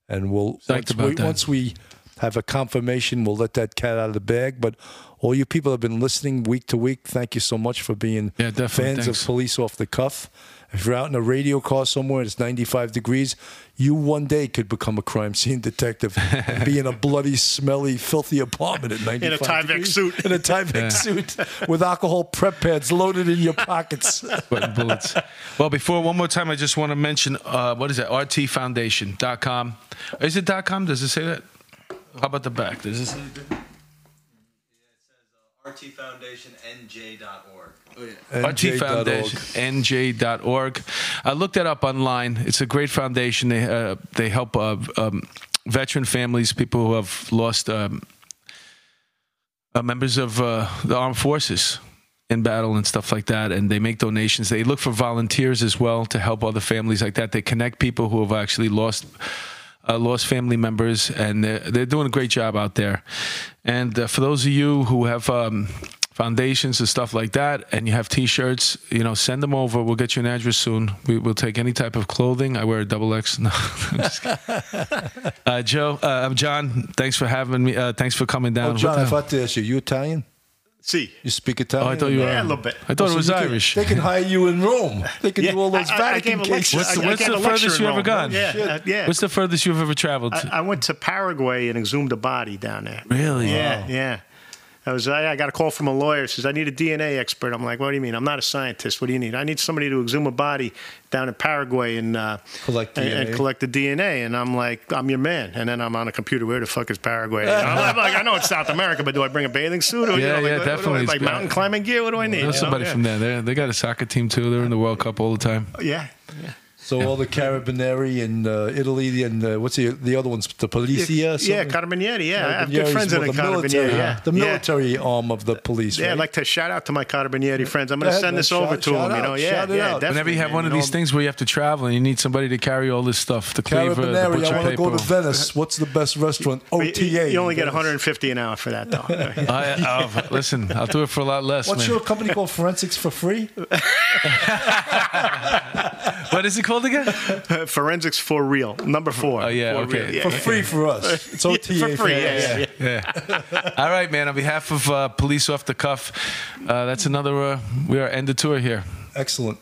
And we'll once about we, that. once we have a confirmation, we'll let that cat out of the bag. But all you people have been listening week to week. Thank you so much for being Yeah, fans Thanks. of police off the cuff. If you're out in a radio car somewhere and it's 95 degrees, you one day could become a crime scene detective and be in a bloody, smelly, filthy apartment at 95 In a Tyvek degrees. suit. In a Tyvek Yeah. suit with alcohol prep pads loaded in your pockets. Button bullets. Well, before one more time, I just want to mention uh, what is it? RTFoundation.com. Is it .com? Does it say that? How about the back? Does it say? rtfoundationnj.org. NJ.org. RTFoundationNJ.org. I looked that up online. It's a great foundation. They uh, they help uh, um, veteran families, people who have lost um, uh, members of uh, the armed forces in battle and stuff like that. And they make donations. They look for volunteers as well to help other families like that. They connect people who have actually lost. Uh, lost family members, and they're, they're doing a great job out there. And uh, for those of you who have um, foundations and stuff like that, and you have T-shirts, you know, send them over. We'll get you an address soon. We, we'll take any type of clothing. I wear a double X. No, I'm just kidding. uh, Joe, uh, I'm John. Thanks for having me. Uh, thanks for coming down. Oh, John, I forgot to ask you, you Italian? See, You speak Italian? Oh, I thought you were. Yeah, a little bit. I thought it So was you can- Irish. they can hire you in Rome. They can yeah, do all those I- I, I Vatican gave a cases. What's the- I- I what's gave the furthest in you ever gone? Yeah, uh, yeah. What's the furthest you've ever traveled? To? I, I went to Paraguay and exhumed a body down there. really? Yeah, yeah. I was. I, I got a call from a lawyer. Says I need a DNA expert. I'm like, what do you mean? I'm not a scientist. What do you need? I need somebody to exhume a body down in Paraguay and uh, Collect and, and collect the DNA. And I'm like, I'm your man. And then I'm on a computer. Where the fuck is Paraguay? I'm like, I know it's South America, but do I bring a bathing suit? Or, you Yeah, know, like, yeah, what- what definitely. Like mountain climbing gear. What do I need? Know You know? somebody Yeah. from there. They they got a soccer team too. They're in the World Cup all the time. Yeah. Yeah. So all the Carabinieri in uh, Italy and uh, what's the the other ones? The Polizia? Yeah, something? Carabinieri. Yeah, I have good friends is in the more military, Carabinieri. Yeah, the Yeah. military arm of the police. Yeah, right? I'd like to shout out to my Carabinieri friends. I'm going to send man. this over to shout them. You know, out, yeah, it yeah, out. Whenever you have one of these things where you have to travel and you need somebody to carry all this stuff, the cleaver, the Carabinieri, butcher I want to go to Venice. What's the best restaurant? you- OTA. You only get 150 an hour for that, though. I, listen, I'll do it for a lot less, What's man. your company called Forensics for Free? what is it called again? Forensics for real, number four. Oh, yeah, For okay. real. For free for us. It's OTA for free. Yeah, yeah, yeah. Yeah. All right, man. On behalf of uh, Police Off the Cuff, uh, that's another. Uh, we are end the tour here. Excellent.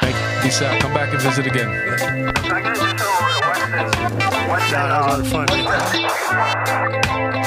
Thank you. Peace out. Come back and visit again. I guess it's all West, West That